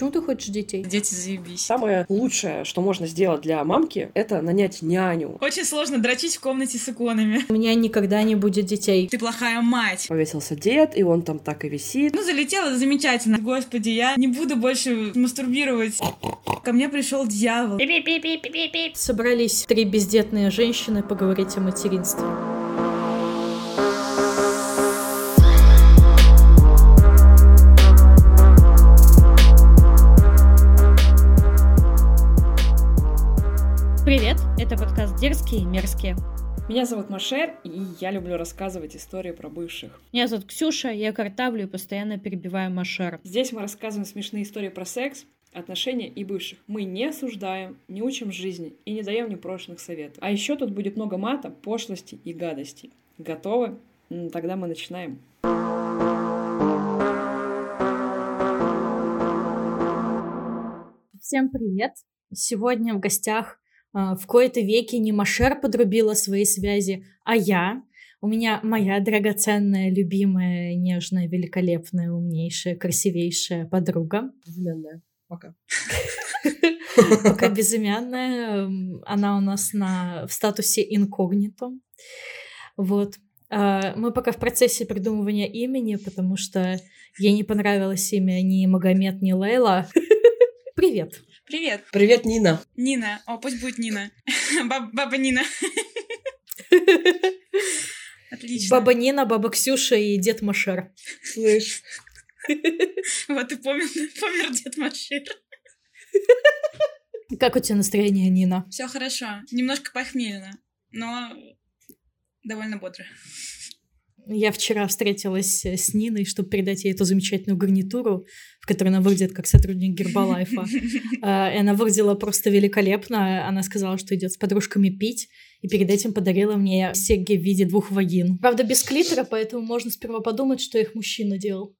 Почему ты хочешь детей? Дети заебись. Самое лучшее, что можно сделать для мамки, это нанять няню. Очень сложно дрочить в комнате с иконами. У меня никогда не будет детей. Ты плохая мать. Повесился дед, и он там так и висит. Ну, залетело замечательно. Господи, я не буду больше мастурбировать. Ко мне пришел дьявол. Собрались три бездетные женщины поговорить о материнстве. «Дерзкие и мерзкие». Меня зовут Машер, и я люблю рассказывать истории про бывших. Меня зовут Ксюша, я картавлю и постоянно перебиваю Машер. Здесь мы рассказываем смешные истории про секс, отношения и бывших. Мы не осуждаем, не учим жизни и не даем непрошенных советов. А еще тут будет много мата, пошлости и гадостей. Готовы? М, Тогда мы начинаем. Всем привет! Сегодня в гостях в кои-то веки не Машер подрубила свои связи, а я. У меня моя драгоценная, любимая, нежная, великолепная, умнейшая, красивейшая подруга. Безымянная. Пока. Пока безымянная. Она у нас на, в статусе инкогнито. Вот. А, Мы пока в процессе придумывания имени, потому что ей не понравилось имя ни Магомед, ни Лейла. Привет. Привет, Привет, Нина. Нина. О, пусть будет Нина. Баб- Баба Нина. Отлично. Баба Нина, баба Ксюша и дед Машер. Слышь, Вот и помер, помер дед Машир. Как у тебя настроение, Нина? Все хорошо. Немножко похмельно, но довольно бодро. Я вчера встретилась с Ниной, чтобы передать ей эту замечательную гарнитуру, она выглядит как сотрудник Гербалайфа. А, И она выглядела просто великолепно. Она сказала, что идет с подружками пить, и перед этим подарила мне серьги в виде двух вагин. Правда, без клитора, поэтому можно сперва подумать, что их мужчина делал.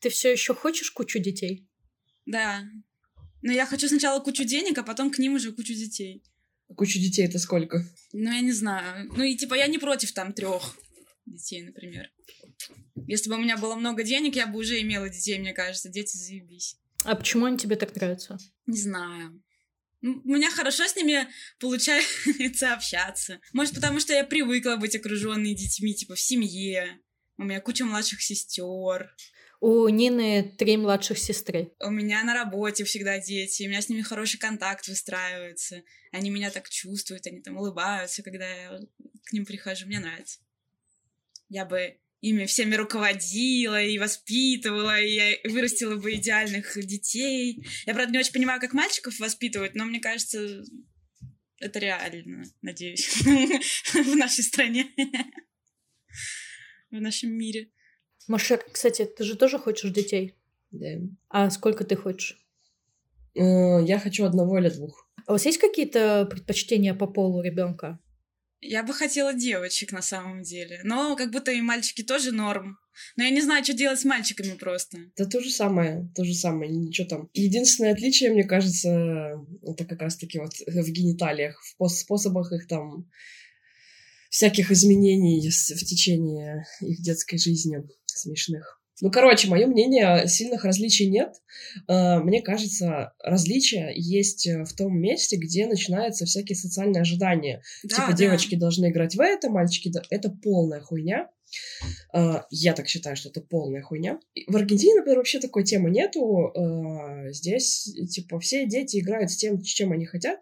Ты все еще хочешь кучу детей? Да. Но я хочу сначала кучу денег, а потом к ним уже кучу детей. кучу детей это сколько? Ну, я не знаю. Ну, и типа я не против там трех детей, например. Если бы у меня было много денег, я бы уже имела детей, мне кажется. Дети заебись. А почему они тебе так нравятся? Не знаю. У меня хорошо с ними получается общаться. Может, потому что я привыкла быть окруженной детьми, типа в семье. У меня куча младших сестер. У Нины три младших сестры. У меня на работе всегда дети. У меня с ними хороший контакт выстраивается. Они меня так чувствуют, они там улыбаются, когда я к ним прихожу. Мне нравится. Я бы ими всеми руководила и воспитывала, и я вырастила бы идеальных детей. Я, правда, не очень понимаю, как мальчиков воспитывать, но мне кажется, это реально, надеюсь, в нашей стране, в нашем мире. Машер, кстати, ты же тоже хочешь детей? Да. А сколько ты хочешь? Э, Я хочу одного или двух. А у вас есть какие-то предпочтения по полу ребенка? Я бы хотела девочек на самом деле, но как будто и мальчики тоже норм. Но я не знаю, что делать с мальчиками просто. Да то же самое, то же самое, ничего там. Единственное отличие, мне кажется, это как раз-таки вот в гениталиях, в пос- способах их там всяких изменений в течение их детской жизни смешных. Ну, короче, мое мнение, сильных различий нет. Э, Мне кажется, различия есть э, в том месте, где начинаются всякие социальные ожидания. Да, типа да. девочки должны играть в это, мальчики... Это полная хуйня. Э, Я так считаю, что это полная хуйня. В Аргентине, например, вообще такой темы нету. Здесь, типа, все дети играют с тем, чем они хотят,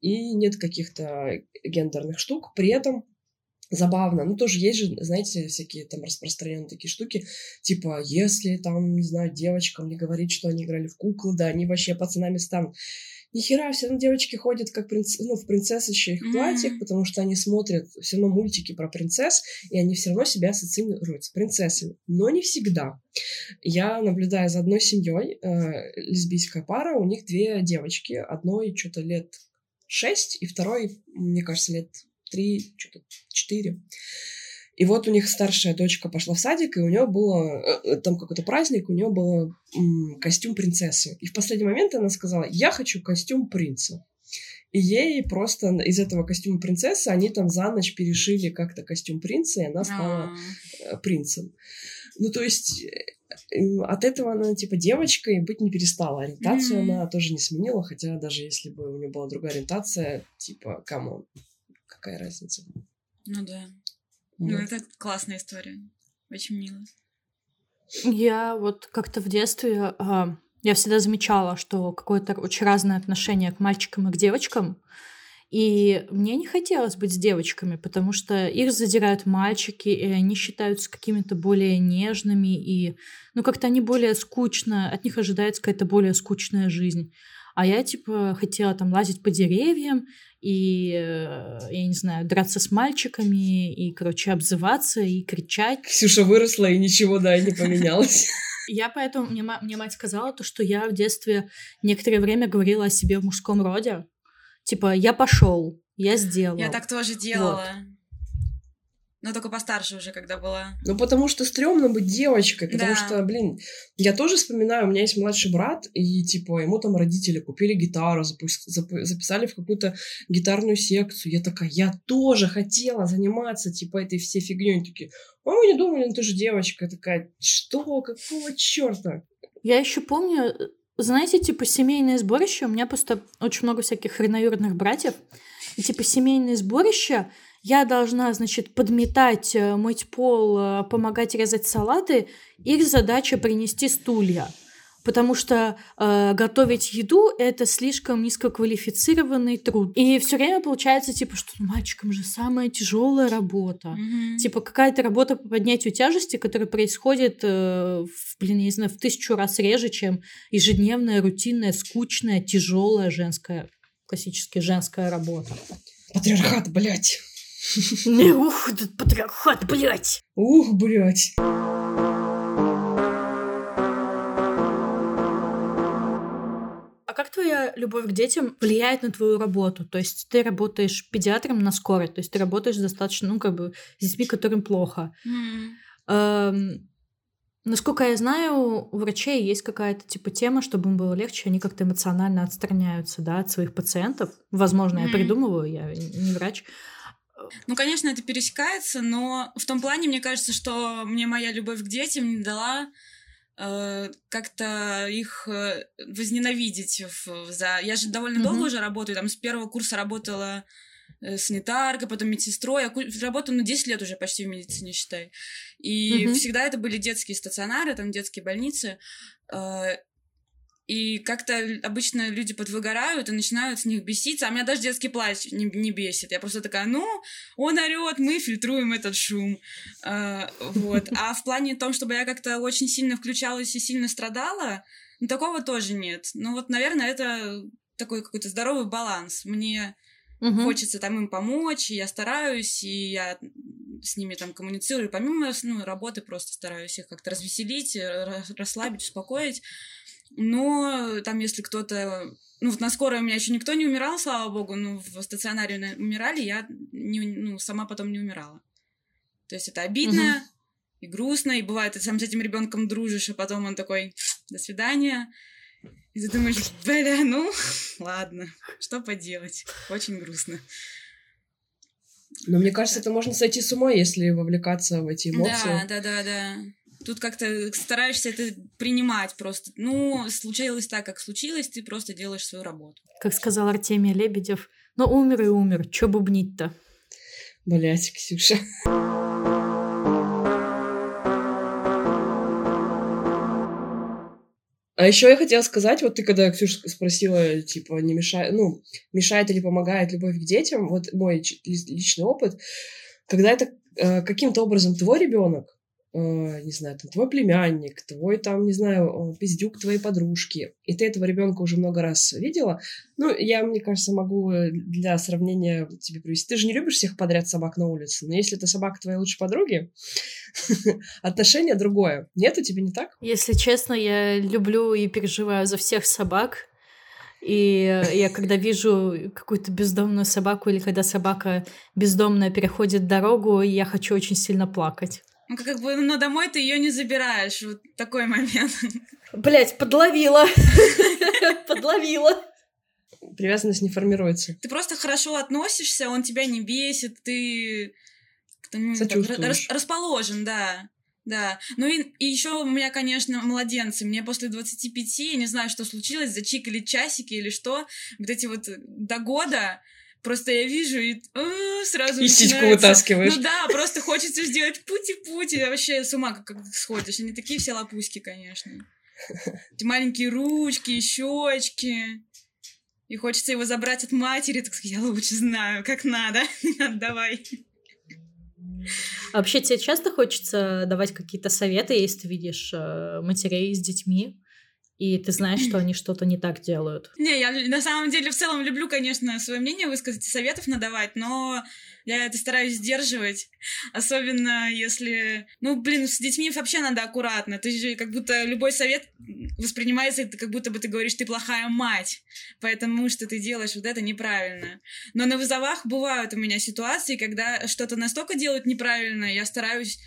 и нет каких-то гендерных штук. При этом забавно. Ну, тоже есть же, знаете, всякие там распространенные такие штуки, типа, если там, не знаю, девочкам не говорить, что они играли в куклы, да, они вообще пацанами станут. Нихера, все равно девочки ходят как принц... ну, в принцессочных Мгм. платьях, потому что они смотрят все равно мультики про принцесс, и они все равно себя ассоциируют с принцессами. Но не всегда. Я наблюдаю за одной семьей, э, лесбийская пара, у них две девочки, одной что-то лет шесть, и второй, мне кажется, лет три, что-то четыре. И вот у них старшая дочка пошла в садик, и у нее было э, там какой-то праздник, у нее был костюм принцессы. И в последний момент она сказала, я хочу костюм принца. И ей просто из этого костюма принцессы они там за ночь перешили как-то костюм принца, и она стала А. э, принцем. Ну, то есть э, от этого она, типа, девочкой быть не перестала. Ориентацию Мгм. она тоже не сменила, хотя даже если бы у нее была другая ориентация, типа, кому, какая разница? Ну да. Ну, Вот. это классная история. Очень мило. Я вот как-то в детстве, а, я всегда замечала, что какое-то очень разное отношение к мальчикам и к девочкам. И мне не хотелось быть с девочками, потому что их задирают мальчики, и они считаются какими-то более нежными, и ну как-то они более скучно, от них ожидается какая-то более скучная жизнь. А я, типа, хотела там лазить по деревьям и, э, я не знаю, драться с мальчиками, и, короче, обзываться, и кричать. Ксюша выросла, и ничего, да, не поменялось. Я поэтому, мне, мне мать сказала то, что я в детстве некоторое время говорила о себе в мужском роде. Типа, я пошел, я сделал. Я так тоже делала. Но только постарше уже, когда была. Ну, потому что стрёмно быть девочкой, потому Да. что, блин, я тоже вспоминаю, у меня есть младший брат, и, типа, ему там родители купили гитару, зап- записали в какую-то гитарную секцию. Я такая, я тоже хотела заниматься, типа, этой всей фигней. Они такие, а мы не думали, ну ты же девочка. Я такая, что, какого черта? Я еще помню, знаете, типа семейные сборища. У меня просто очень много всяких хреноюродных братьев. И типа семейные сборища я должна, значит, подметать, э, мыть пол, э, помогать резать салаты. Их задача принести стулья. Потому что э, готовить еду это слишком низкоквалифицированный труд. И все время получается, типа, что мальчикам же самая тяжелая работа. Мгм. Типа какая-то работа по поднятию тяжести, которая происходит, э, в, блин, я не знаю, в тысячу раз реже, чем ежедневная, рутинная, скучная, тяжелая женская, классически женская работа. Патриархат, блядь. Ух, этот патриархат, блядь! Ух, блядь. А как твоя любовь к детям влияет на твою работу? То есть ты работаешь педиатром на скорой, то есть ты работаешь достаточно, ну, как бы, с детьми, которым плохо. Эм, насколько я знаю, у врачей есть какая-то типа тема, чтобы им было легче, они как-то эмоционально отстраняются, да, от своих пациентов. Возможно, я Мгм. придумываю, я не врач. Ну, конечно, это пересекается, но в том плане, мне кажется, что мне моя любовь к детям не дала э, как-то их э, возненавидеть. в- за... Я же довольно Мгм. долго уже работаю, там с первого курса работала э, санитаркой, потом медсестрой. Я ку- работаю, ну, 10 лет уже почти в медицине, считай. И Мгм. всегда это были детские стационары, там детские больницы. Э, И как-то обычно люди подвыгорают и начинают с них беситься. А меня даже детский плач не, не бесит. Я просто такая, ну, он орет, мы фильтруем этот шум. А, вот. А в плане том, чтобы я как-то очень сильно включалась и сильно страдала, ну, такого тоже нет. Ну, вот, наверное, это такой какой-то здоровый баланс. Мне Мгм. хочется там им помочь, и я стараюсь, и я с ними там коммуницирую. Помимо ну, работы просто стараюсь их как-то развеселить, ра- расслабить, успокоить. Но там, если кто-то... Ну, вот на скорой у меня еще никто не умирал, слава богу, ну, в стационаре на- умирали, я не, ну, сама потом не умирала. То есть это обидно и грустно, и бывает, ты сам с этим ребенком дружишь, а потом он такой, до свидания. И ты думаешь, бля, ну, ладно, что поделать. Очень грустно. Но мне кажется, это можно сойти с ума, если вовлекаться в эти эмоции. Да, да, да, да. Тут как-то стараешься это принимать просто. Ну, случилось так, как случилось, ты просто делаешь свою работу. Как сказал Артемий Лебедев, ну умер и умер, чё бубнить-то? Блять, Ксюша. А еще я хотела сказать, вот ты когда, Ксюша, спросила, типа, не мешает, ну, мешает или помогает любовь к детям, вот мой личный опыт, когда это э, каким-то образом твой ребенок, не знаю, там, твой племянник, твой, там, не знаю, э, пиздюк твоей подружки, и ты этого ребенка уже много раз видела, ну, я, мне кажется, могу э, для сравнения тебе привести. Ты же не любишь всех подряд собак на улице, но если это собака твоей лучшей подруги, отношение другое. Нет, у тебя не так? Если честно, я люблю и переживаю за всех собак. И я когда вижу какую-то бездомную собаку или когда собака бездомная переходит дорогу, я хочу очень сильно плакать. Ну, как бы, но домой ты ее не забираешь. Вот такой момент. Блять, подловила. Подловила. привязанность не формируется. Ты просто хорошо относишься, он тебя не бесит, ты ну, рас- расположен, да. Да. Ну и, и еще у меня, конечно, младенцы. Мне после 25, я не знаю, что случилось, зачикали часики или что. Вот эти вот до года Просто я вижу и э, сразу И сиську вытаскиваешь. Ну да, просто хочется сделать пути-пути. Вообще с ума как, как сходишь. Они такие все лопуськи, конечно. Эти маленькие ручки, щечки. И хочется его забрать от матери. Так сказать, я лучше знаю, как надо. Отдавай. А вообще тебе часто хочется давать какие-то советы, если ты видишь э, матерей с детьми, и ты знаешь, что они что-то не так делают? Не, я на самом деле в целом люблю, конечно, свое мнение высказать и советов надавать, но я это стараюсь сдерживать. Особенно если... Ну, блин, с детьми вообще надо аккуратно. Ты же как будто любой совет воспринимается, как будто бы ты говоришь, ты плохая мать, потому что ты делаешь вот это неправильно. Но на вызовах бывают у меня ситуации, когда что-то настолько делают неправильно, я стараюсь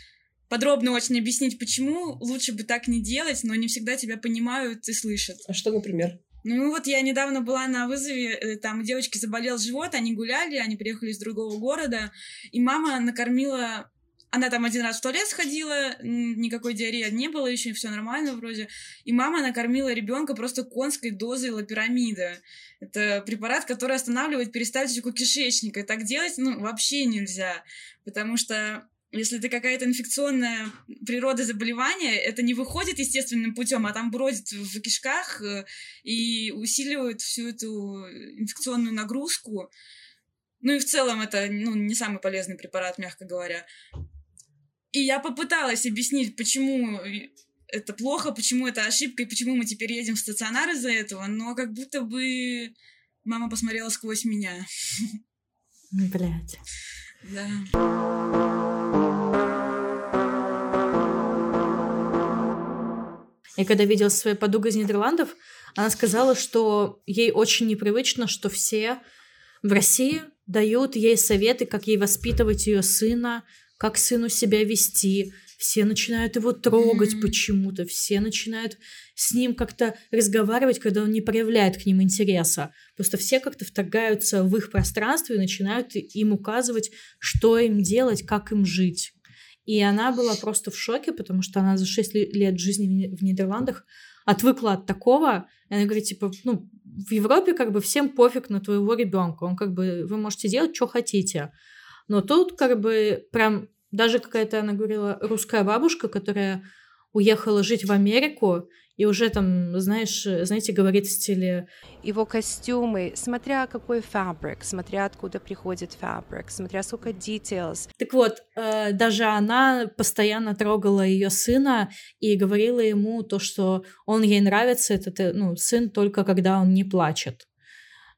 подробно очень объяснить, почему лучше бы так не делать, но не всегда тебя понимают и слышат. А что, например? Ну вот я недавно была на вызове, э, там у девочки заболел живот, они гуляли, они приехали из другого города, и мама накормила она там один раз в туалет сходила, никакой диареи не было еще, все нормально вроде. И мама накормила ребенка просто конской дозой лапирамида. Это препарат, который останавливает перистальтику кишечника. И так делать ну, вообще нельзя, потому что если это какая-то инфекционная природа заболевания, это не выходит естественным путем, а там бродит в кишках э, и усиливает всю эту инфекционную нагрузку. Ну и в целом это ну, не самый полезный препарат, мягко говоря. И я попыталась объяснить, почему это плохо, почему это ошибка, и почему мы теперь едем в стационар из-за этого, но как будто бы мама посмотрела сквозь меня. Блять. Да. Я когда видела своей подругой из Нидерландов, она сказала, что ей очень непривычно, что все в России дают ей советы, как ей воспитывать ее сына, как сыну себя вести. Все начинают его трогать Мгм. почему-то, все начинают с ним как-то разговаривать, когда он не проявляет к ним интереса. Просто все как-то вторгаются в их пространство и начинают им указывать, что им делать, как им жить. И она была просто в шоке, потому что она за 6 ле- лет жизни в Ни- в Нидерландах отвыкла от такого. И она говорит, типа, ну, в Европе как бы всем пофиг на твоего ребенка. Он как бы, вы можете делать, что хотите. Но тут как бы прям даже какая-то, она говорила, русская бабушка, которая уехала жить в Америку, и уже там, знаешь, знаете, говорит в стиле его костюмы, смотря какой фабрик, смотря откуда приходит фабрик, смотря сколько details. Так вот, э, даже она постоянно трогала ее сына и говорила ему то, что он ей нравится, этот э, ну, сын только когда он не плачет.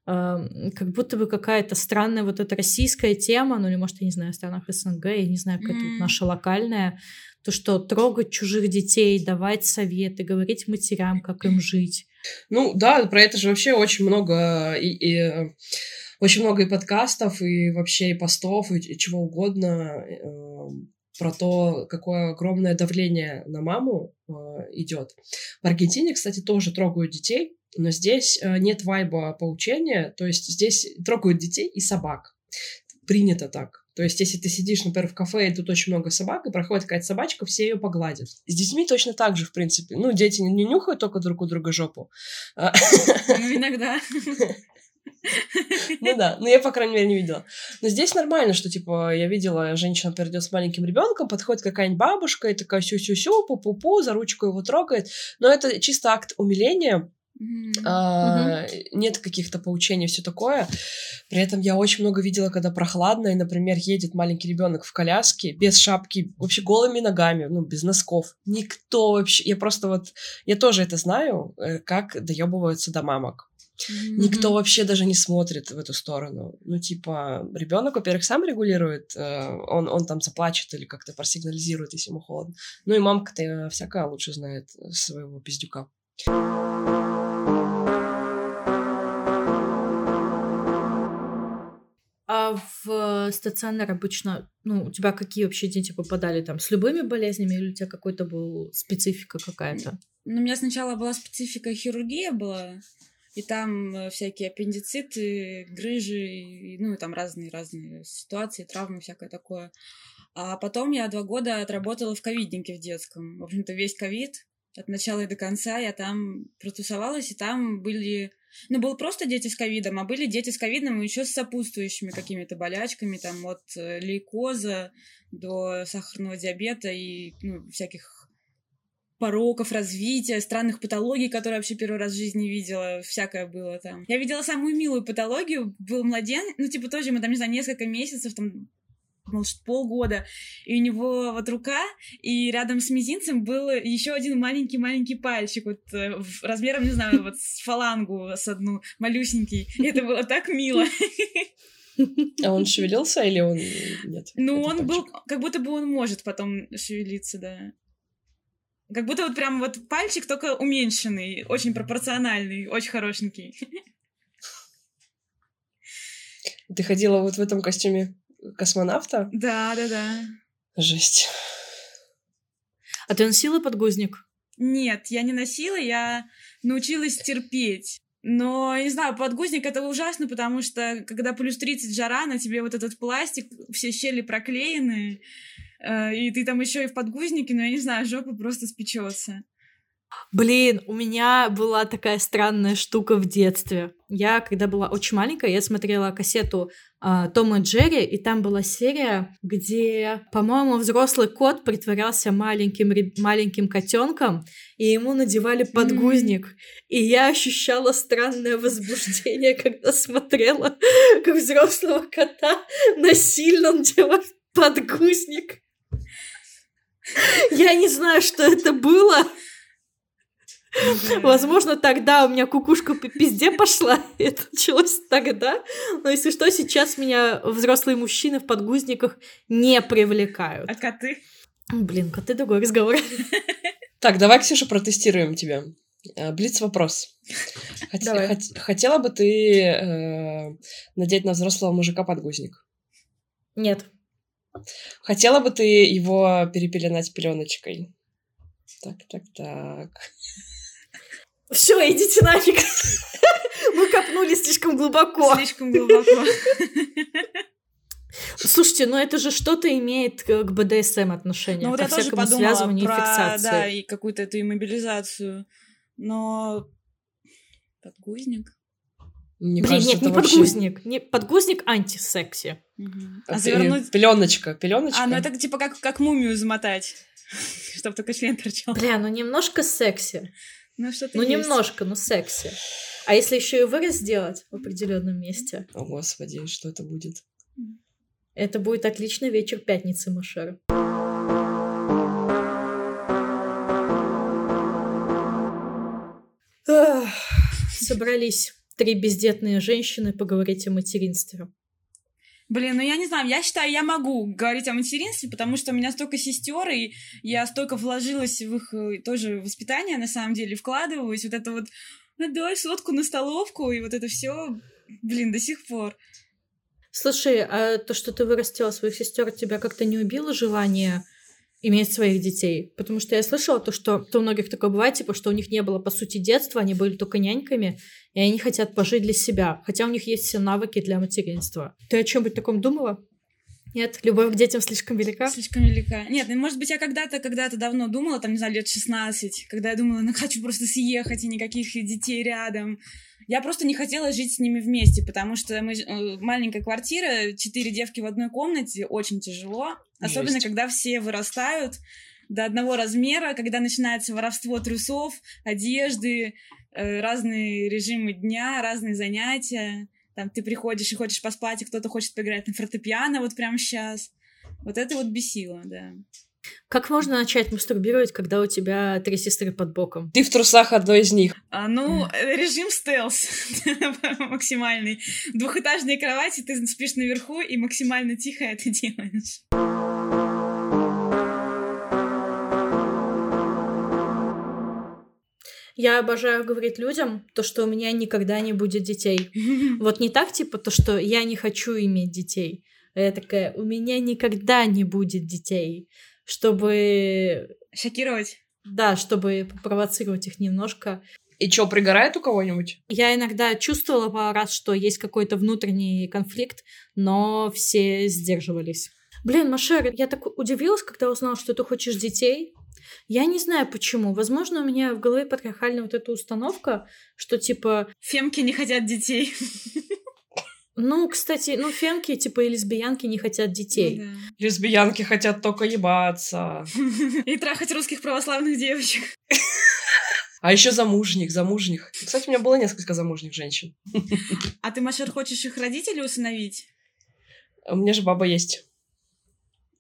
Эм, Как будто бы какая-то странная вот эта российская тема, ну или может, я не знаю, в странах СНГ, я не знаю, какая-то Мгм. наша локальная, то, что трогать чужих детей, давать советы, говорить матерям, как им жить. Ну да, про это же вообще очень много и, и, э, очень много и подкастов, и вообще и постов, и, и чего угодно э, про то, какое огромное давление на маму э, идет. В Аргентине, кстати, тоже трогают детей, но здесь э, нет вайба поучения, то есть здесь трогают детей и собак. Принято так. То есть, если ты сидишь, например, в кафе, и тут очень много собак, и проходит какая-то собачка, все ее погладят. С детьми точно так же, в принципе. Ну, дети не не нюхают только друг у друга жопу. А, Ну, иногда. Ну да, но я, по крайней мере, не видела. Но здесь нормально, что, типа, я видела, женщина, например, идет с маленьким ребенком, подходит какая-нибудь бабушка и такая сю-сю-сю, пу-пу-пу, за ручку его трогает. Но это чисто акт умиления, А, нет каких-то поучений, все такое. При этом я очень много видела, когда прохладно, и, например, едет маленький ребенок в коляске, без шапки, вообще голыми ногами, ну, без носков. Никто вообще... Я просто вот... Я тоже это знаю, э, как доебываются до мамок. Никто Мгм. вообще даже не смотрит в эту сторону. Ну, типа, ребенок, во-первых, сам регулирует, э, он, он там заплачет или как-то просигнализирует, если ему холодно. Ну и мамка-то всякая лучше знает своего пиздюка. А в стационар обычно, ну, у тебя какие вообще дети попадали там? С любыми болезнями или у тебя какой-то был специфика какая-то? Ну, у меня сначала была специфика хирургия была, и там э, всякие аппендициты, грыжи, и, ну, и там разные-разные ситуации, травмы, всякое такое. А потом я два года отработала в ковиднике в детском. В общем-то, весь ковид от начала и до конца я там протусовалась, и там были... Ну, был просто дети с ковидом, а были дети с ковидом еще с сопутствующими какими-то болячками, там, от э, лейкоза до сахарного диабета и ну, всяких пороков развития, странных патологий, которые вообще первый раз в жизни видела, всякое было там. Я видела самую милую патологию, был младенец, ну, типа, тоже мы там, не знаю, несколько месяцев, там, может, полгода, и у него вот рука, и рядом с мизинцем был еще один маленький-маленький пальчик, вот э, размером, не знаю, вот с фалангу, с одну, малюсенький. И это было так мило. А он шевелился или он нет? Ну, он был, как будто бы он может потом шевелиться, да. Как будто вот прям вот пальчик, только уменьшенный, очень пропорциональный, очень хорошенький. Ты ходила вот в этом костюме космонавта? Да, да, да. Жесть. А ты носила подгузник? Нет, я не носила, я научилась терпеть. Но, не знаю, подгузник это ужасно, потому что когда плюс 30 жара, на тебе вот этот пластик, все щели проклеены, э, и ты там еще и в подгузнике, но я не знаю, жопа просто спечется. Блин, у меня была такая странная штука в детстве. Я, когда была очень маленькая, я смотрела кассету э, Тома и Джерри, и там была серия, где, по-моему, взрослый кот притворялся маленьким, маленьким котенком, и ему надевали подгузник. И я ощущала странное возбуждение, когда смотрела, как взрослого кота насильно надевают подгузник. Я не знаю, что это было. Возможно, тогда у меня кукушка по пизде пошла. Это началось тогда. Но если что, сейчас меня взрослые мужчины в подгузниках не привлекают. А коты? Блин, коты другой разговор. Так, давай, Ксюша, протестируем тебя. Э, Блиц вопрос. Хот... Хот... Хотела бы ты э, надеть на взрослого мужика подгузник? Нет. Хотела бы ты его перепеленать пеленочкой? Так, так, так. Все, идите нафиг. Мы копнули слишком глубоко. Слишком глубоко. Слушайте, ну это же что-то имеет к БДСМ отношение. Ну вот я тоже подумала про, фиксации. да, и какую-то эту иммобилизацию. Но подгузник? Мне Блин, кажется, нет, не вообще... подгузник. Не, подгузник антисекси. Угу. А, а завернуть... Пеленочка, пеленочка. А, ну это типа как, как мумию замотать, чтобы только член торчал. Бля, ну немножко секси. Ну, что-то ну есть. немножко, ну секси. А если еще и вырез сделать в определенном месте? О, господи, что это будет? Это будет отличный вечер пятницы, Машер. Собрались три бездетные женщины поговорить о материнстве. Блин, ну я не знаю, я считаю, я могу говорить о материнстве, потому что у меня столько сестер, и я столько вложилась в их э, тоже воспитание, на самом деле, вкладываюсь. Вот это вот, отдай сотку на столовку, и вот это все, блин, до сих пор. Слушай, а то, что ты вырастила своих сестер, тебя как-то не убило желание иметь своих детей. Потому что я слышала то, что то у многих такое бывает, типа, что у них не было, по сути, детства, они были только няньками, и они хотят пожить для себя, хотя у них есть все навыки для материнства. Ты о чем-нибудь таком думала? Нет, любовь к детям слишком велика? Слишком велика. Нет, ну, может быть, я когда-то, когда-то давно думала, там, не знаю, лет 16, когда я думала, ну, хочу просто съехать, и никаких детей рядом. Я просто не хотела жить с ними вместе, потому что мы э, маленькая квартира, четыре девки в одной комнате, очень тяжело. Особенно, Жесть. когда все вырастают до одного размера, когда начинается воровство трусов, одежды, э, разные режимы дня, разные занятия. Там ты приходишь и хочешь поспать, и кто-то хочет поиграть на фортепиано вот прямо сейчас. Вот это вот бесило, да. Как можно начать мастурбировать, когда у тебя три сестры под боком? Ты в трусах одной из них. А, ну, режим стелс максимальный. Двухэтажные кровати, ты спишь наверху и максимально тихо это делаешь. Я обожаю говорить людям то, что у меня никогда не будет детей. Вот не так, типа, то, что я не хочу иметь детей. А я такая, у меня никогда не будет детей чтобы... Шокировать. Да, чтобы провоцировать их немножко. И что, пригорает у кого-нибудь? Я иногда чувствовала пару раз, что есть какой-то внутренний конфликт, но все сдерживались. Блин, Машер, я так удивилась, когда узнала, что ты хочешь детей. Я не знаю почему. Возможно, у меня в голове патриархальная вот эта установка, что типа... Фемки не хотят детей. Ну, кстати, ну, фемки, типа, и лесбиянки не хотят детей. Ну Лесбиянки хотят только ебаться. И трахать русских православных девочек. А еще замужних, замужних. Кстати, у меня было несколько замужних женщин. А ты, Машер, хочешь их родителей усыновить? У меня же баба есть.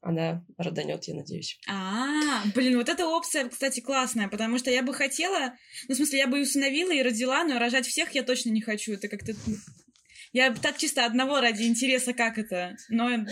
Она роданет, я надеюсь. А, блин, вот эта опция, кстати, классная, потому что я бы хотела, ну, в смысле, я бы и усыновила, и родила, но рожать всех я точно не хочу. Это как-то я так чисто одного ради интереса, как это, но не,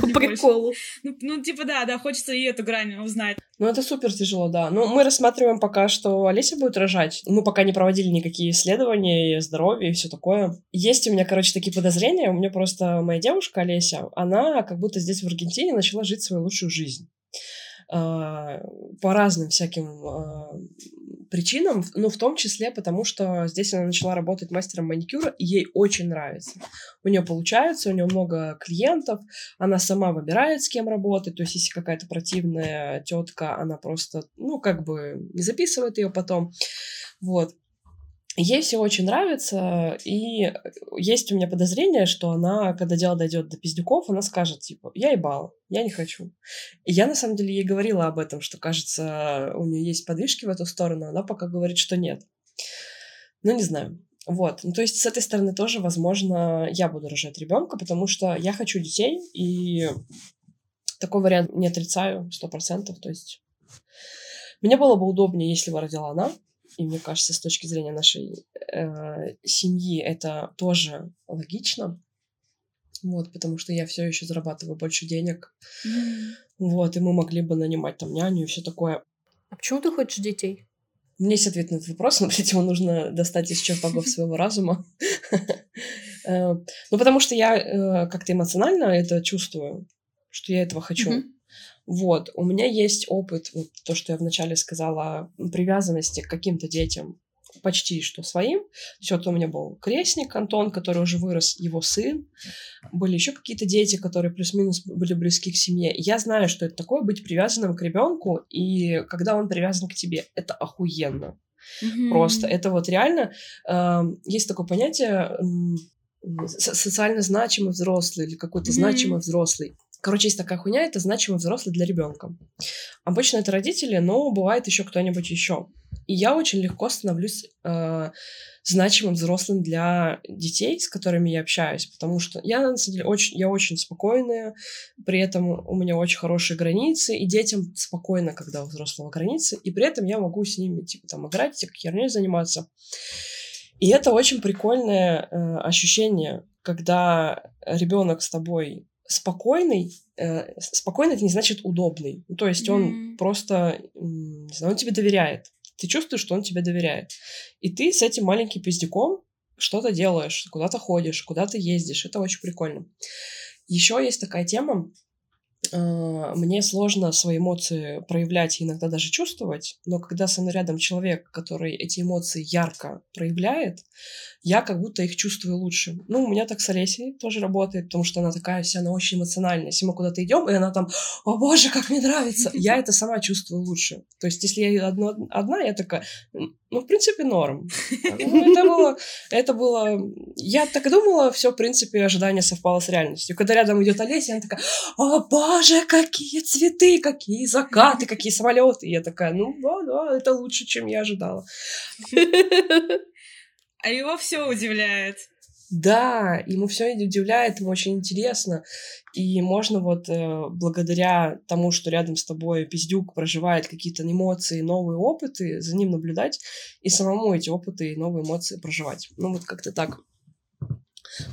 По не приколу. Ну, ну, типа, да, да, хочется и эту грань узнать. Ну, это супер тяжело, да. Ну, мы рассматриваем пока, что Олеся будет рожать. Мы пока не проводили никакие исследования и здоровья и все такое. Есть у меня, короче, такие подозрения. У меня просто моя девушка Олеся, она как будто здесь в Аргентине начала жить свою лучшую жизнь а, по разным всяким а, причинам, ну, в том числе потому, что здесь она начала работать мастером маникюра, и ей очень нравится. У нее получается, у нее много клиентов, она сама выбирает, с кем работать, то есть если какая-то противная тетка, она просто, ну, как бы не записывает ее потом. Вот. Ей все очень нравится, и есть у меня подозрение, что она, когда дело дойдет до пиздюков, она скажет, типа, я ебала, я не хочу. И я, на самом деле, ей говорила об этом, что, кажется, у нее есть подвижки в эту сторону, она пока говорит, что нет. Ну, не знаю. Вот. Ну, то есть, с этой стороны тоже, возможно, я буду рожать ребенка, потому что я хочу детей, и такой вариант не отрицаю сто процентов. То есть, мне было бы удобнее, если бы родила она, и мне кажется, с точки зрения нашей э, семьи это тоже логично. Вот, потому что я все еще зарабатываю больше денег. Mm. Вот, и мы могли бы нанимать там няню и все такое. А почему ты хочешь детей? У меня есть ответ на этот вопрос, но для этого нужно достать из чертогов своего разума. Э, ну, потому что я э, как-то эмоционально это чувствую, что я этого хочу. Вот, у меня есть опыт, вот то, что я вначале сказала, привязанности к каким-то детям почти что своим. Все, вот у меня был крестник Антон, который уже вырос, его сын. Были еще какие-то дети, которые плюс-минус были близки к семье. И я знаю, что это такое быть привязанным к ребенку, и когда он привязан к тебе, это охуенно. Mm-hmm. Просто это вот реально э, есть такое понятие э, социально значимый взрослый или какой-то mm-hmm. значимый взрослый. Короче, есть такая хуйня, это значимый взрослый для ребенка. Обычно это родители, но бывает еще кто-нибудь еще. И я очень легко становлюсь э, значимым взрослым для детей, с которыми я общаюсь, потому что я, на самом деле, очень, я очень спокойная, при этом у меня очень хорошие границы, и детям спокойно, когда у взрослого границы, и при этом я могу с ними, типа, там, играть, типа, херней заниматься. И это очень прикольное э, ощущение, когда ребенок с тобой спокойный, э, спокойный это не значит удобный. Ну, то есть он mm. просто, не знаю, он тебе доверяет. Ты чувствуешь, что он тебе доверяет. И ты с этим маленьким пиздюком что-то делаешь, куда-то ходишь, куда-то ездишь. Это очень прикольно. Еще есть такая тема, мне сложно свои эмоции проявлять и иногда даже чувствовать, но когда со мной рядом человек, который эти эмоции ярко проявляет, я как будто их чувствую лучше. Ну, у меня так с Олесей тоже работает, потому что она такая вся, она очень эмоциональная. Если мы куда-то идем, и она там, о боже, как мне нравится, я это сама чувствую лучше. То есть, если я одна, одна я такая, ну, в принципе, норм. Ну, это было, это было... Я так и думала, все, в принципе, ожидание совпало с реальностью. Когда рядом идет Олеся, она такая, о боже, какие цветы, какие закаты, какие самолеты. И я такая, ну, да, да, это лучше, чем я ожидала. А его все удивляет. Да, ему все удивляет, ему очень интересно. И можно вот э, благодаря тому, что рядом с тобой пиздюк проживает какие-то эмоции, новые опыты, за ним наблюдать и самому эти опыты и новые эмоции проживать. Ну вот как-то так.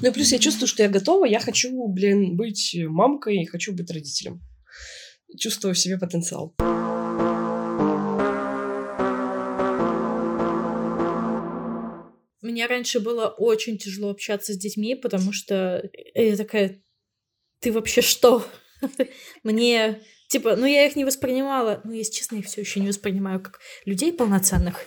Ну и плюс я чувствую, что я готова, я хочу, блин, быть мамкой, хочу быть родителем. Чувствую в себе потенциал. Мне раньше было очень тяжело общаться с детьми, потому что я такая, ты вообще что? Мне, типа, ну я их не воспринимала, ну, если честно, я все еще не воспринимаю как людей полноценных.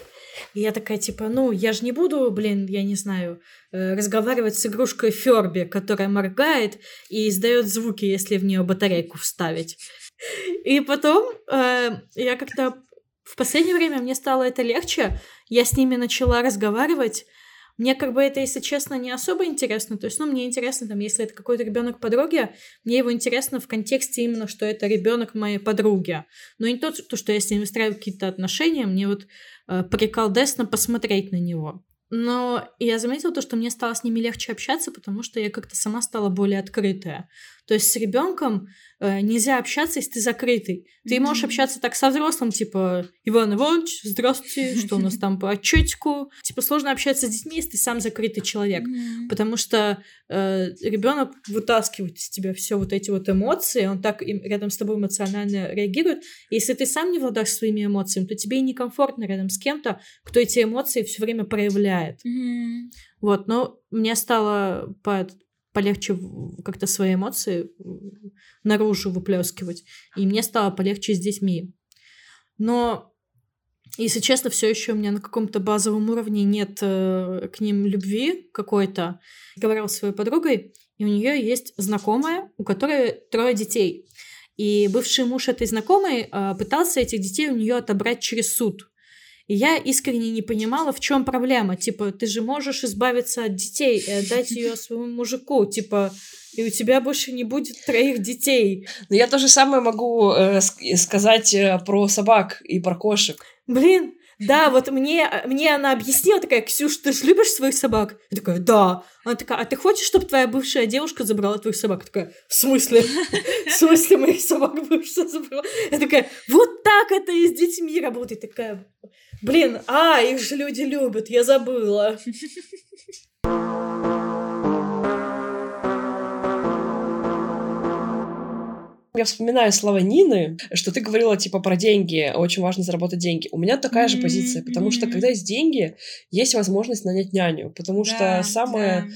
И я такая, типа, ну, я же не буду, блин, я не знаю, э, разговаривать с игрушкой Ферби, которая моргает и издает звуки, если в нее батарейку вставить. И потом э, я как-то в последнее время мне стало это легче. Я с ними начала разговаривать. Мне как бы это, если честно, не особо интересно. То есть, ну, мне интересно, там, если это какой-то ребенок подруги, мне его интересно в контексте именно, что это ребенок моей подруги. Но не то, что я с ним выстраиваю какие-то отношения, мне вот э, приколдесно посмотреть на него. Но я заметила то, что мне стало с ними легче общаться, потому что я как-то сама стала более открытая. То есть с ребенком э, нельзя общаться, если ты закрытый. Ты mm-hmm. можешь общаться так со взрослым, типа Иван Иванович, здравствуйте, что у нас там по отчетику. Типа сложно общаться с детьми, если ты сам закрытый человек, mm-hmm. потому что э, ребенок вытаскивает из тебя все вот эти вот эмоции, он так рядом с тобой эмоционально реагирует. Если ты сам не владаешь своими эмоциями, то тебе и некомфортно рядом с кем-то, кто эти эмоции все время проявляет. Mm-hmm. Вот, но мне стало по полегче как-то свои эмоции наружу выплескивать. И мне стало полегче с детьми. Но, если честно, все еще у меня на каком-то базовом уровне нет э, к ним любви какой-то. Говорила с своей подругой, и у нее есть знакомая, у которой трое детей. И бывший муж этой знакомой э, пытался этих детей у нее отобрать через суд. И я искренне не понимала, в чем проблема. Типа, ты же можешь избавиться от детей и отдать ее своему мужику. Типа, и у тебя больше не будет троих детей. Но я то же самое могу э, сказать э, про собак и про кошек. Блин, да, вот мне, мне она объяснила, такая, Ксюш, ты же любишь своих собак? Я такая, да. Она такая, а ты хочешь, чтобы твоя бывшая девушка забрала твоих собак? Я такая, в смысле? В смысле моих собак бывшая забрала? Я такая, вот так это и с детьми работает. Такая, Блин, а, их же люди любят, я забыла. Я вспоминаю слова Нины, что ты говорила, типа, про деньги, очень важно заработать деньги. У меня такая mm-hmm. же позиция, потому что, когда есть деньги, есть возможность нанять няню, потому да, что самое да.